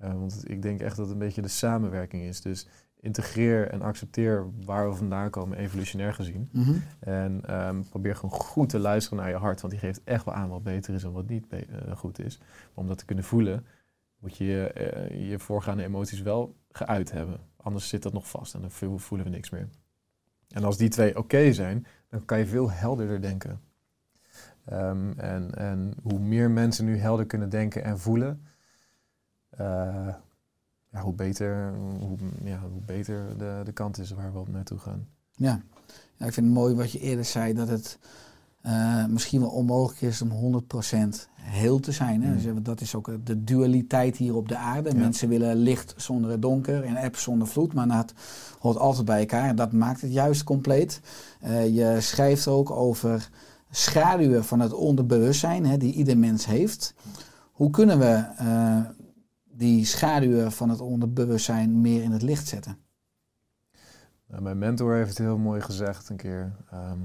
Eh, want ik denk echt dat het een beetje de samenwerking is. Dus integreer en accepteer waar we vandaan komen, evolutionair gezien. Mhm. En ehm, probeer gewoon goed te luisteren naar je hart, want die geeft echt wel aan wat beter is en wat niet eh, goed is. Maar om dat te kunnen voelen, moet je je, eh, je voorgaande emoties wel geuit hebben. Anders zit dat nog vast en dan vo- voelen we niks meer. En als die twee oké zijn, dan kan je veel helderder denken. Ehm, en, en hoe meer mensen nu helder kunnen denken en voelen, ja, hoe beter, hoe, ja, hoe beter de, de kant is waar we op naartoe gaan. Ja. ja, ik vind het mooi wat je eerder zei, dat het eh, misschien wel onmogelijk is om 100% heel te zijn. Hè? Mm. Dus dat is ook de dualiteit hier op de aarde. Ja. Mensen willen licht zonder het donker en app zonder vloed, maar dat hoort altijd bij elkaar. En dat maakt het juist compleet. Eh, je schrijft ook over schaduwen van het onderbewustzijn, hè, die ieder mens heeft. Hoe kunnen we eh, die schaduwen van het onderbewustzijn meer in het licht zetten? Nou, mijn mentor heeft het heel mooi gezegd een keer. ehm,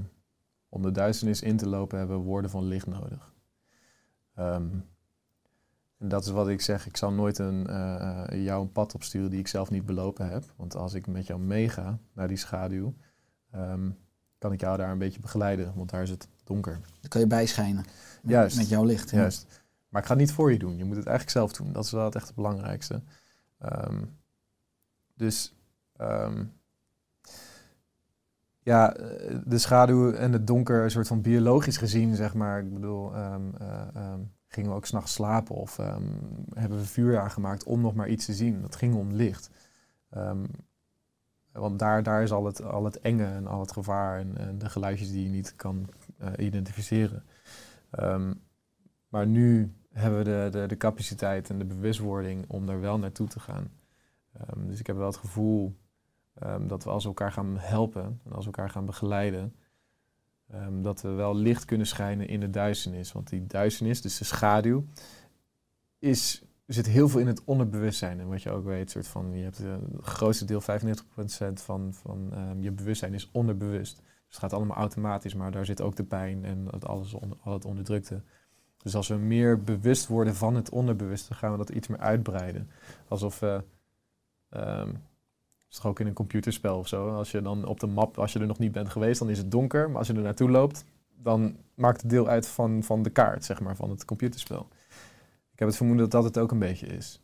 om de duisternis in te lopen hebben we woorden van licht nodig. Ehm, en dat is wat ik zeg. Ik zal nooit een, eh, eh, jou een pad opsturen die ik zelf niet belopen heb. Want als ik met jou meega naar die schaduw, ehm, kan ik jou daar een beetje begeleiden. Want daar is het donker. Dan kan je bijschijnen met, Juist. met jouw licht. Juist. Maar ik ga het niet voor je doen. Je moet het eigenlijk zelf doen. Dat is wel het echt het belangrijkste. Ehm, dus ehm, ja, eh, de schaduw en het donker, een soort van biologisch gezien, zeg maar. Ik bedoel, ehm, eh, gingen we ook s'nachts slapen of hebben we vuur aangemaakt om nog maar iets te zien. Dat ging om licht. Want daar, daar is al het, al het enge en al het gevaar en, de geluidjes die je niet kan eh, identificeren. Maar nu hebben we de, de, de capaciteit en de bewustwording om daar wel naartoe te gaan. Ehm, dus ik heb wel het gevoel ehm, dat we als we elkaar gaan helpen en als we elkaar gaan begeleiden, ehm, dat we wel licht kunnen schijnen in de duisternis. Want die duisternis, dus de schaduw, is zit heel veel in het onderbewustzijn. En wat je ook weet, soort van, je hebt eh, het grootste deel, 95% van, van je bewustzijn is onderbewust. Dus het gaat allemaal automatisch, maar daar zit ook de pijn en het, alles al het onderdrukte. Dus als we meer bewust worden van het onderbewuste, gaan we dat iets meer uitbreiden. Alsof we, het is toch ook in een computerspel of zo, als je dan op de map, als je er nog niet bent geweest, dan is het donker. Maar als je er naartoe loopt, dan maakt het deel uit van, van de kaart, zeg maar, van het computerspel. Ik heb het vermoeden dat dat het ook een beetje is.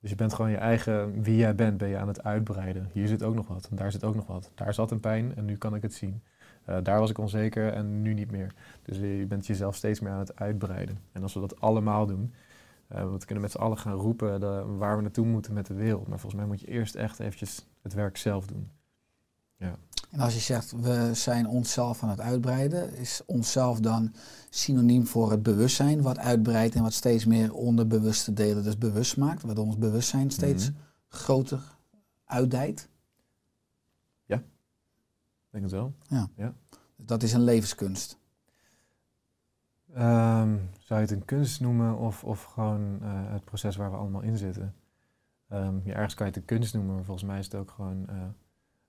Dus je bent gewoon je eigen, wie jij bent, ben je aan het uitbreiden. Hier zit ook nog wat, en daar zit ook nog wat. Daar zat een pijn en nu kan ik het zien. Eh, daar was ik onzeker en nu niet meer. Dus je bent jezelf steeds meer aan het uitbreiden. En als we dat allemaal doen, uh, we kunnen met z'n allen gaan roepen de, waar we naartoe moeten met de wereld. Maar volgens mij moet je eerst echt eventjes het werk zelf doen. Ja. En als je zegt, we zijn onszelf aan het uitbreiden, is onszelf dan synoniem voor het bewustzijn, wat uitbreidt en wat steeds meer onderbewuste delen dus bewust maakt, waardoor ons bewustzijn steeds Mhm. groter uitdijt? Ik denk het wel. Dat is een levenskunst. Ehm, zou je het een kunst noemen of, of gewoon eh, het proces waar we allemaal in zitten? Ja, ergens kan je het een kunst noemen, maar volgens mij is het ook gewoon, eh,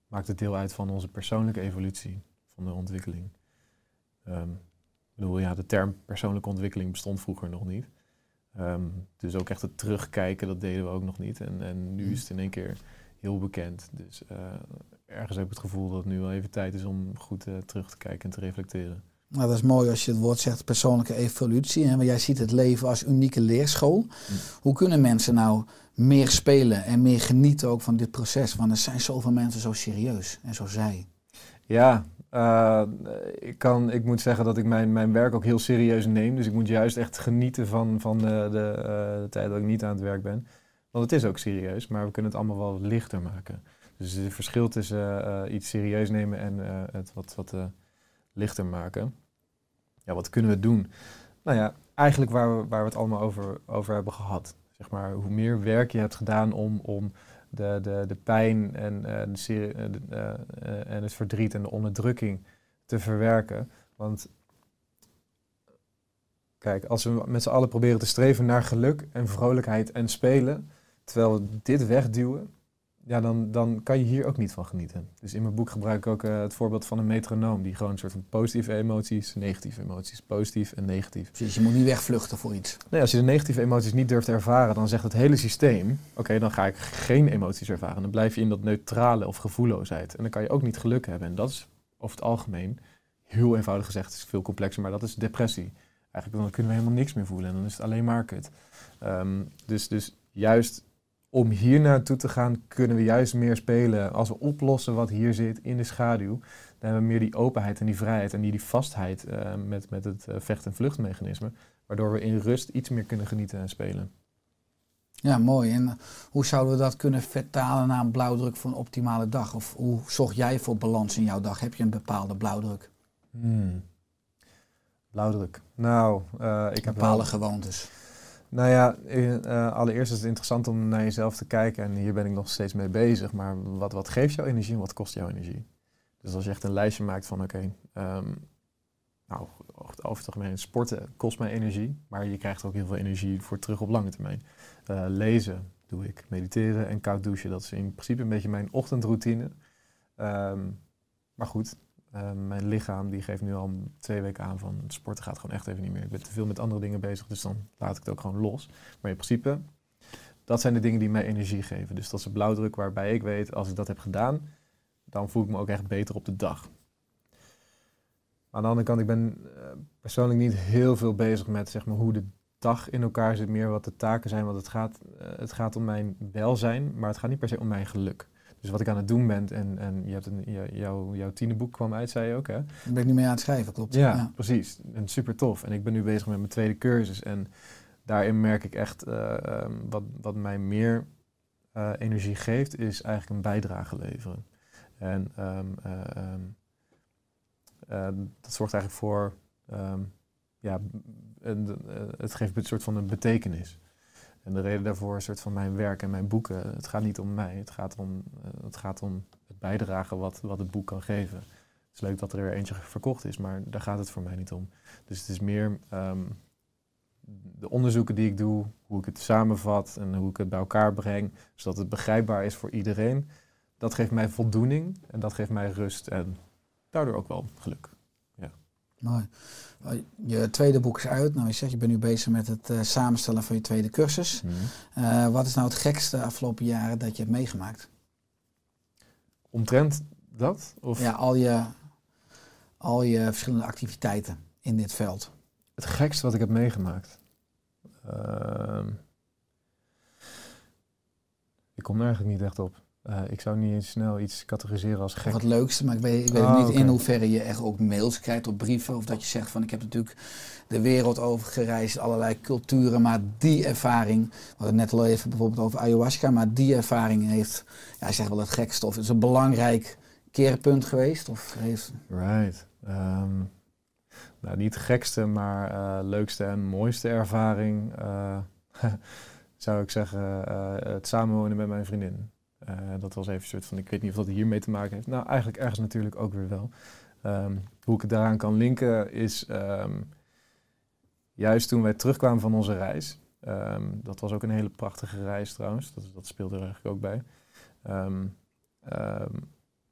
maakt het deel uit van onze persoonlijke evolutie, van de ontwikkeling. Ehm, ik bedoel, ja, de term persoonlijke ontwikkeling bestond vroeger nog niet. Dus ook echt het terugkijken, dat deden we ook nog niet. En, en nu is het in één keer heel bekend. Dus eh, ergens heb ik het gevoel dat het nu wel even tijd is om goed eh, terug te kijken en te reflecteren. Nou, dat is mooi als je het woord zegt persoonlijke evolutie. Hè? Want jij ziet het leven als unieke leerschool. Hoe kunnen mensen nou meer spelen en meer genieten ook van dit proces? Want er zijn zoveel mensen zo serieus en zo zij. Ja, eh, ik, kan, ik moet zeggen dat ik mijn, mijn werk ook heel serieus neem. Dus ik moet juist echt genieten van, van de, de, de tijd dat ik niet aan het werk ben. Want het is ook serieus, maar we kunnen het allemaal wel lichter maken. Dus het verschil tussen eh, iets serieus nemen en eh, het wat, wat eh, lichter maken. Ja, wat kunnen we doen? Nou ja, eigenlijk waar we, waar we het allemaal over, over hebben gehad. Zeg maar, hoe meer werk je hebt gedaan om, om de, de, de pijn en, de en het verdriet en de onderdrukking te verwerken. Want kijk, als we met z'n allen proberen te streven naar geluk en vrolijkheid en spelen, terwijl we dit wegduwen, ja, dan, dan kan je hier ook niet van genieten. Dus in mijn boek gebruik ik ook eh, het voorbeeld van een metronoom, die gewoon een soort van positieve emoties, negatieve emoties, positief en negatief. Dus je moet niet wegvluchten voor iets. Nee, als je de negatieve emoties niet durft te ervaren, dan zegt het hele systeem: Oké, dan ga ik geen emoties ervaren. Dan blijf je in dat neutrale of gevoelloosheid. En dan kan je ook niet geluk hebben. En dat is over het algemeen, heel eenvoudig gezegd, is veel complexer, maar dat is depressie. Eigenlijk dan kunnen we helemaal niks meer voelen en dan is het alleen maar kut. Ehm, dus, dus juist om hier naartoe te gaan, kunnen we juist meer spelen. Als we oplossen wat hier zit in de schaduw, dan hebben we meer die openheid en die vrijheid en die, die vastheid eh, met, met het eh, vecht- en vluchtmechanisme. Waardoor we in rust iets meer kunnen genieten en spelen. Ja, mooi. En eh, hoe zouden we dat kunnen vertalen naar een blauwdruk voor een optimale dag? Of hoe zorg jij voor balans in jouw dag? Heb je een bepaalde blauwdruk? Hmm. Blauwdruk. Nou, eh, ik heb Bepaalde wel... gewoontes. Nou ja, eh, allereerst is het interessant om naar jezelf te kijken. En hier ben ik nog steeds mee bezig. Maar wat, wat geeft jouw energie en wat kost jouw energie? Dus als je echt een lijstje maakt van, oké, ehm, nou, over het algemeen, sporten kost mij energie. Maar je krijgt ook heel veel energie voor terug op lange termijn. Eh, lezen doe ik. Mediteren en koud douchen, dat is in principe een beetje mijn ochtendroutine. Ehm, maar goed, eh, mijn lichaam die geeft nu al twee weken aan van sporten gaat gewoon echt even niet meer. Ik ben te veel met andere dingen bezig, dus dan laat ik het ook gewoon los. Maar in principe, dat zijn de dingen die mij energie geven. Dus dat is een blauwdruk waarbij ik weet, als ik dat heb gedaan, dan voel ik me ook echt beter op de dag. Aan de andere kant, ik ben eh, persoonlijk niet heel veel bezig met zeg maar, hoe de dag in elkaar zit, meer wat de taken zijn. Want het gaat, eh, het gaat om mijn welzijn, maar het gaat niet per se om mijn geluk. Dus wat ik aan het doen ben, en, en je hebt een, jouw, tienerboek kwam uit, zei je ook, hè? Daar ben ik nu mee aan het schrijven, klopt. Ja, precies. En super tof. En ik ben nu bezig met mijn tweede cursus. En daarin merk ik echt uh, um, wat, wat mij meer uh, energie geeft, is eigenlijk een bijdrage leveren. En um, uh, um, dat zorgt eigenlijk voor, ja, een, het geeft een soort van een betekenis. En de reden daarvoor is een soort van mijn werk en mijn boeken. Het gaat niet om mij, het gaat om, het, gaat om het bijdragen wat, wat het boek kan geven. Het is leuk dat er er eentje verkocht is, maar daar gaat het voor mij niet om. Dus het is meer um, de onderzoeken die ik doe, hoe ik het samenvat en hoe ik het bij elkaar breng, zodat het begrijpbaar is voor iedereen, dat geeft mij voldoening en dat geeft mij rust en daardoor ook wel geluk. Mooi. Uh, Je tweede boek is uit. Nou, je zegt, je bent nu bezig met het eh, samenstellen van je tweede cursus. Eh, wat is nou het gekste afgelopen jaren dat je hebt meegemaakt? Omtrent dat? Of Ja, al je, al je verschillende activiteiten in dit veld. het gekste wat ik heb meegemaakt? Ehm, ik kom er eigenlijk niet echt op. Eh, ik zou niet eens snel iets categoriseren als gek. het leukste, maar ik weet, ik weet Oh, niet in hoeverre je echt ook mails krijgt of brieven. Of dat je zegt van ik heb natuurlijk de wereld over gereisd, allerlei culturen. Maar die ervaring, we hadden het net al even bijvoorbeeld over ayahuasca. Maar die ervaring heeft, ja, ik zeg wel het gekste. Of is een belangrijk keerpunt geweest. Of heeft, Right. Ehm, nou, niet het gekste, maar eh, leukste en mooiste ervaring eh, zou ik zeggen het samenwonen met mijn vriendin. Eh, dat was even een soort van, ik weet niet of dat hiermee te maken heeft. Nou, eigenlijk ergens natuurlijk ook weer wel. Ehm, hoe ik het daaraan kan linken is ehm, juist toen wij terugkwamen van onze reis. ehm, dat was ook een hele prachtige reis trouwens, dat, dat speelde er eigenlijk ook bij.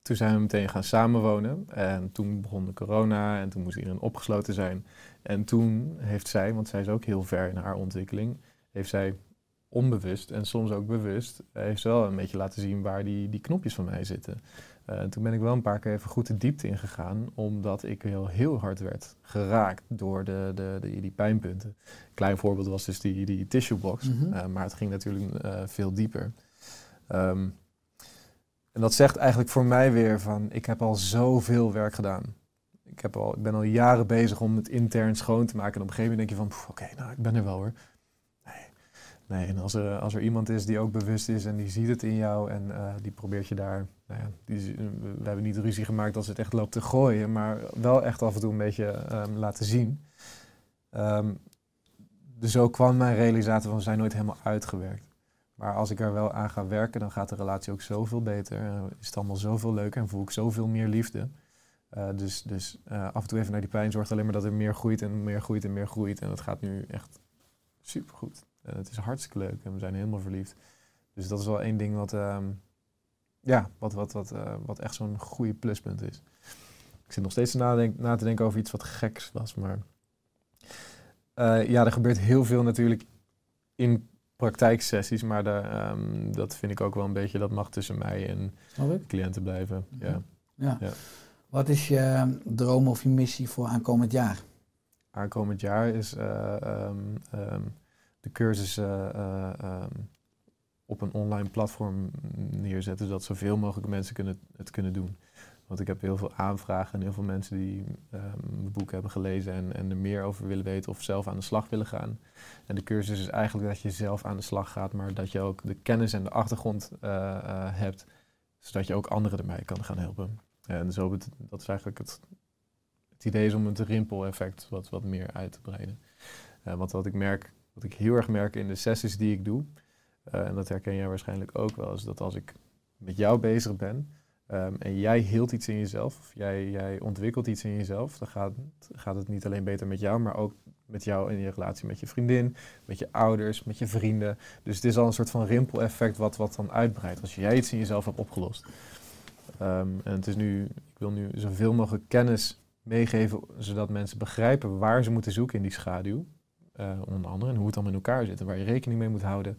Toen zijn we meteen gaan samenwonen. En toen begon de corona en toen moest iedereen opgesloten zijn. En toen heeft zij, want zij is ook heel ver in haar ontwikkeling, heeft zij onbewust en soms ook bewust, eh, heeft ze wel een beetje laten zien waar die, die knopjes van mij zitten. Eh, toen ben ik wel een paar keer even goed de diepte ingegaan, omdat ik heel, heel hard werd geraakt door de, de, de, die pijnpunten. Klein voorbeeld was dus die, die tissue box, Mhm. eh, maar het ging natuurlijk veel dieper. Ehm, en dat zegt eigenlijk voor mij weer van, ik heb al zoveel werk gedaan. Ik, heb al, ik ben al jaren bezig om het intern schoon te maken. En op een gegeven moment denk je van, "Pff, oké, nou, ik ben er wel hoor. Nee, en als er, als er iemand is die ook bewust is en die ziet het in jou en eh, die probeert je daar, nou ja, die, z- we hebben niet ruzie gemaakt als het echt loopt te gooien, maar wel echt af en toe een beetje ehm, laten zien. Ehm, dus zo kwam mijn realisatie van, we zijn nooit helemaal uitgewerkt. Maar als ik er wel aan ga werken, dan gaat de relatie ook zoveel beter. Eh, is het allemaal zoveel leuker en voel ik zoveel meer liefde. Eh, dus dus eh, af en toe even naar die pijn zorgt alleen maar dat er meer groeit en meer groeit en meer groeit. En het gaat nu echt supergoed. En het is hartstikke leuk en we zijn helemaal verliefd. Dus dat is wel één ding wat, ehm, ja, wat, wat, wat, eh, wat echt zo'n goede pluspunt is. Ik zit nog steeds na, te denken over iets wat geks was, maar... eh, ja, er gebeurt heel veel natuurlijk in praktijksessies, maar daar, ehm, dat vind ik ook wel een beetje, dat mag tussen mij en de cliënten blijven. Ja. Ja. Ja. Wat is je droom of je missie voor aankomend jaar? Aankomend jaar is eh, ehm, de cursus eh, eh, ehm, op een online platform neerzetten, zodat zoveel mogelijk mensen kunnen, het kunnen doen. Want ik heb heel veel aanvragen en heel veel mensen die ehm, mijn boek hebben gelezen en, en er meer over willen weten of zelf aan de slag willen gaan. En de cursus is eigenlijk dat je zelf aan de slag gaat, maar dat je ook de kennis en de achtergrond eh, eh, hebt, zodat je ook anderen erbij kan gaan helpen. En zo, dat is eigenlijk het, het idee is om het rimpel-effect wat, wat meer uit te breiden. Eh, want wat ik merk, wat ik heel erg merk in de sessies die ik doe, eh, en dat herken jij waarschijnlijk ook wel, is dat als ik met jou bezig ben ehm, en jij hield iets in jezelf, of jij, jij ontwikkelt iets in jezelf, dan gaat, gaat het niet alleen beter met jou, maar ook met jou in je relatie met je vriendin, met je ouders, met je vrienden. Dus het is al een soort van rimpel-effect wat, wat dan uitbreidt als jij iets in jezelf hebt opgelost. Ehm, en het is nu, ik wil nu zoveel mogelijk kennis meegeven, zodat mensen begrijpen waar ze moeten zoeken in die schaduw. Eh, onder andere, en hoe het allemaal in elkaar zit en waar je rekening mee moet houden.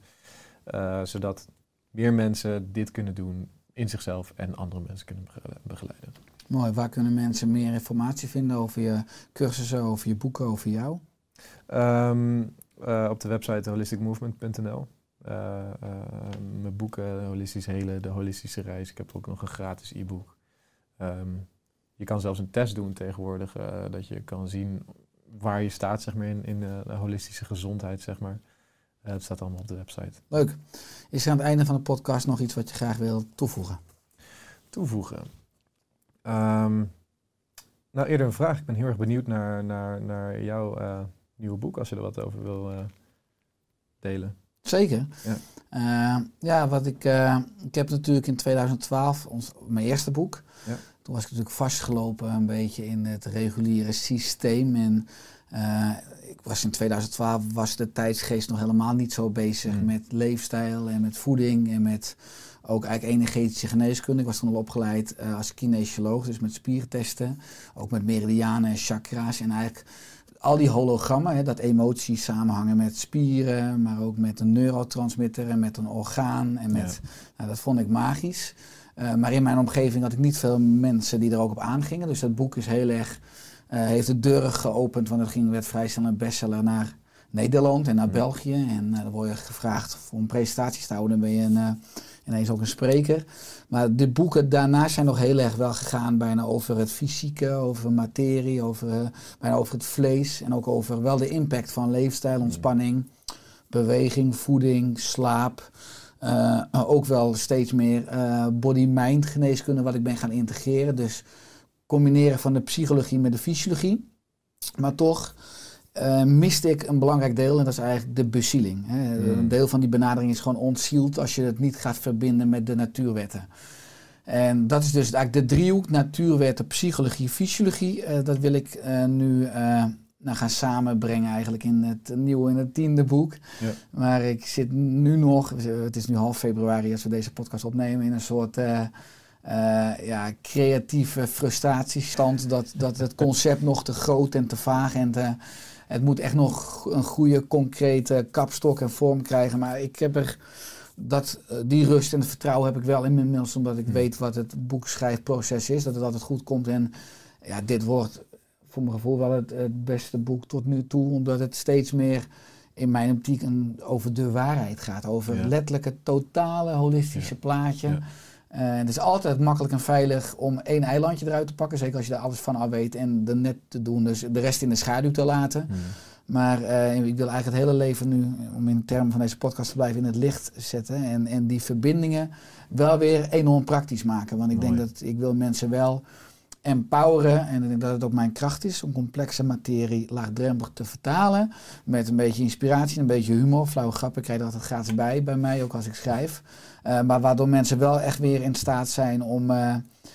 eh, zodat meer mensen dit kunnen doen in zichzelf en andere mensen kunnen begele- begeleiden. Mooi, waar kunnen mensen meer informatie vinden over je cursussen, over je boeken, over jou? Ehm, eh, op de website holisticmovement.nl. Eh, eh, mijn boeken, Holistisch Helen, De Holistische Reis. Ik heb ook nog een gratis e-book. Ehm, je kan zelfs een test doen tegenwoordig, dat je kan zien waar je staat zeg maar, in, in eh, de holistische gezondheid. Zeg maar. Eh, het staat allemaal op de website. Leuk. Is er aan het einde van de podcast nog iets wat je graag wil toevoegen? Toevoegen. Ehm, nou, eerder een vraag. Ik ben heel erg benieuwd naar, naar, naar jouw eh, nieuwe boek, als je er wat over wil delen. Zeker. Ja. Ja, wat ik, ik heb natuurlijk in 2012 ons, mijn eerste boek. Ja. Toen was ik natuurlijk vastgelopen een beetje in het reguliere systeem. En eh, ik was in 2012 was de tijdsgeest nog helemaal niet zo bezig Mm. met leefstijl en met voeding en met ook eigenlijk energetische geneeskunde. Ik was toen al opgeleid eh, als kinesioloog, dus met spiertesten, ook met meridianen en chakra's en eigenlijk al die hologrammen, hè, dat emoties samenhangen met spieren, maar ook met een neurotransmitter en met een orgaan en met, nou, dat vond ik magisch. Eh, maar in mijn omgeving had ik niet veel mensen die er ook op aangingen. Dus dat boek is heel erg, eh, heeft de deuren geopend. Want het ging, werd vrij snel een bestseller naar Nederland en naar Ja. België. En eh, dan word je gevraagd om presentaties te houden. Dan ben je een, ineens ook een spreker. Maar de boeken daarna zijn nog heel erg wel gegaan. Bijna over het fysieke, over materie, over, bijna over het vlees. En ook over wel de impact van leefstijl, ontspanning, beweging, voeding, slaap. Eh, ook wel steeds meer eh, body-mind geneeskunde wat ik ben gaan integreren. Dus combineren van de psychologie met de fysiologie. Maar toch eh, miste ik een belangrijk deel en dat is eigenlijk de bezieling. Hè. Mm. Een deel van die benadering is gewoon ontzield als je het niet gaat verbinden met de natuurwetten. En dat is dus eigenlijk de driehoek natuurwetten, psychologie, fysiologie. Dat wil ik nu nou, gaan samenbrengen eigenlijk in het nieuwe, in het tiende boek. Ja. Maar ik zit nu nog, het is nu half februari als we deze podcast opnemen, in een soort eh, eh, ja, creatieve frustratiestand. Dat, dat het concept nog te groot en te vaag en te, het moet echt nog een goede, concrete kapstok en vorm krijgen. Maar ik heb er dat, eh, die rust en het vertrouwen heb ik wel inmiddels, omdat ik weet wat het boekschrijfproces is, dat het altijd goed komt. En ja, dit wordt voor mijn gevoel wel het, het beste boek tot nu toe, omdat het steeds meer in mijn optiek een, over de waarheid gaat. Over Ja. letterlijk het totale holistische plaatje. Ja. Eh, het is altijd makkelijk en veilig om één eilandje eruit te pakken, zeker als je er alles van af weet en er net te doen, dus de rest in de schaduw te laten. Maar eh, ik wil eigenlijk het hele leven nu, om in de termen van deze podcast te blijven, in het licht zetten. En, en die verbindingen wel weer enorm praktisch maken. Want ik denk dat ik wil mensen wel empoweren. En ik denk dat het ook mijn kracht is om complexe materie laagdrempelig te vertalen. Met een beetje inspiratie en een beetje humor. Flauwe grappen krijg je altijd gratis bij, bij mij, ook als ik schrijf. Eh, maar waardoor mensen wel echt weer in staat zijn om... eh,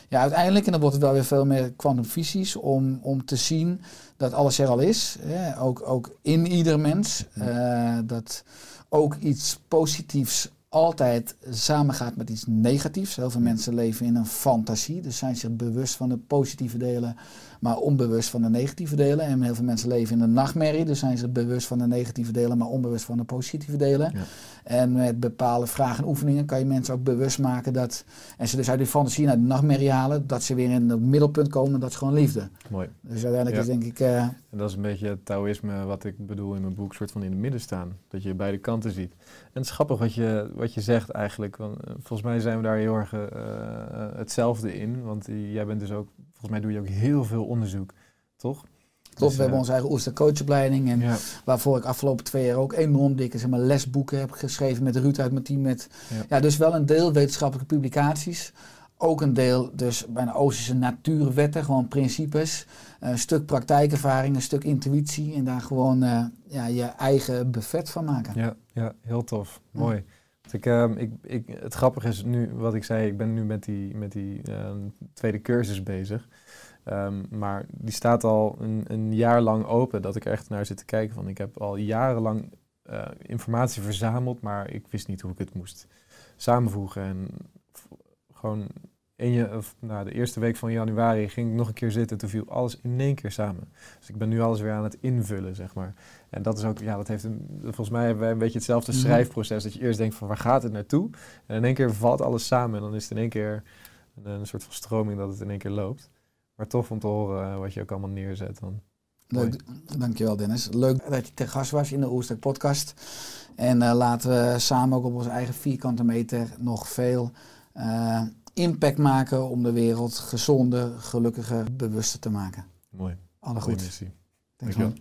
ja, uiteindelijk, en dan wordt het wel weer veel meer kwantumfysisch, om, om te zien dat alles er al is. Hè? Ook, ook in ieder mens. eh, dat ook iets positiefs altijd samengaat met iets negatiefs. Heel veel mensen leven in een fantasie, dus zijn zich bewust van de positieve delen, maar onbewust van de negatieve delen. En heel veel mensen leven in een nachtmerrie, dus zijn ze bewust van de negatieve delen, maar onbewust van de positieve delen. Ja. En met bepaalde vragen en oefeningen kan je mensen ook bewust maken dat, en ze dus uit die fantasie naar de nachtmerrie halen, dat ze weer in het middelpunt komen, dat is gewoon liefde. Mooi. Dus uiteindelijk Ja. is denk ik, eh, En dat is een beetje het Taoïsme wat ik bedoel in mijn boek, soort van in het midden staan. Dat je beide kanten ziet. En het is grappig wat je, wat je zegt eigenlijk. Want, eh, volgens mij zijn we daar heel erg eh, hetzelfde in. Want jij bent dus ook, volgens mij doe je ook heel veel onderzoek, toch? Klopt, Dus, we hebben eh, onze eigen Oester coachopleiding. En Ja, waarvoor ik afgelopen twee jaar ook enorm dikke zeg maar, lesboeken heb geschreven met Ruud uit mijn team. Met, Ja. ja. dus wel een deel wetenschappelijke publicaties. Ook een deel dus bijna Oosterse natuurwetten, gewoon principes. Een stuk praktijkervaring, een stuk intuïtie. En daar gewoon eh, ja, je eigen buffet van maken. ja, ja, heel tof. Mooi. Ehm, ik, ik, het grappige is nu, wat ik zei, ik ben nu met die, met die ehm, tweede cursus bezig. Ehm, maar die staat al een, een jaar lang open, dat ik echt naar zit te kijken. Van, ik heb al jarenlang eh, informatie verzameld, maar ik wist niet hoe ik het moest samenvoegen. En gewoon in of, nou, de eerste week van januari ging ik nog een keer zitten. Toen viel alles in één keer samen. Dus ik ben nu alles weer aan het invullen, zeg maar. En dat is ook, ja, dat heeft een, volgens mij hebben wij een beetje hetzelfde Mhm. schrijfproces. Dat je eerst denkt van waar gaat het naartoe? En in één keer valt alles samen. En dan is het in één keer een, een soort van stroming dat het in één keer loopt. Maar tof om te horen eh, wat je ook allemaal neerzet dan. Leuk, dankjewel Dennis. Leuk dat je te gast was in de Oerstek podcast. En eh, laten we samen ook op onze eigen vierkante meter nog veel eh, impact maken om de wereld gezonder, gelukkiger, bewuster te maken. Mooi. Alle goed. Dankjewel.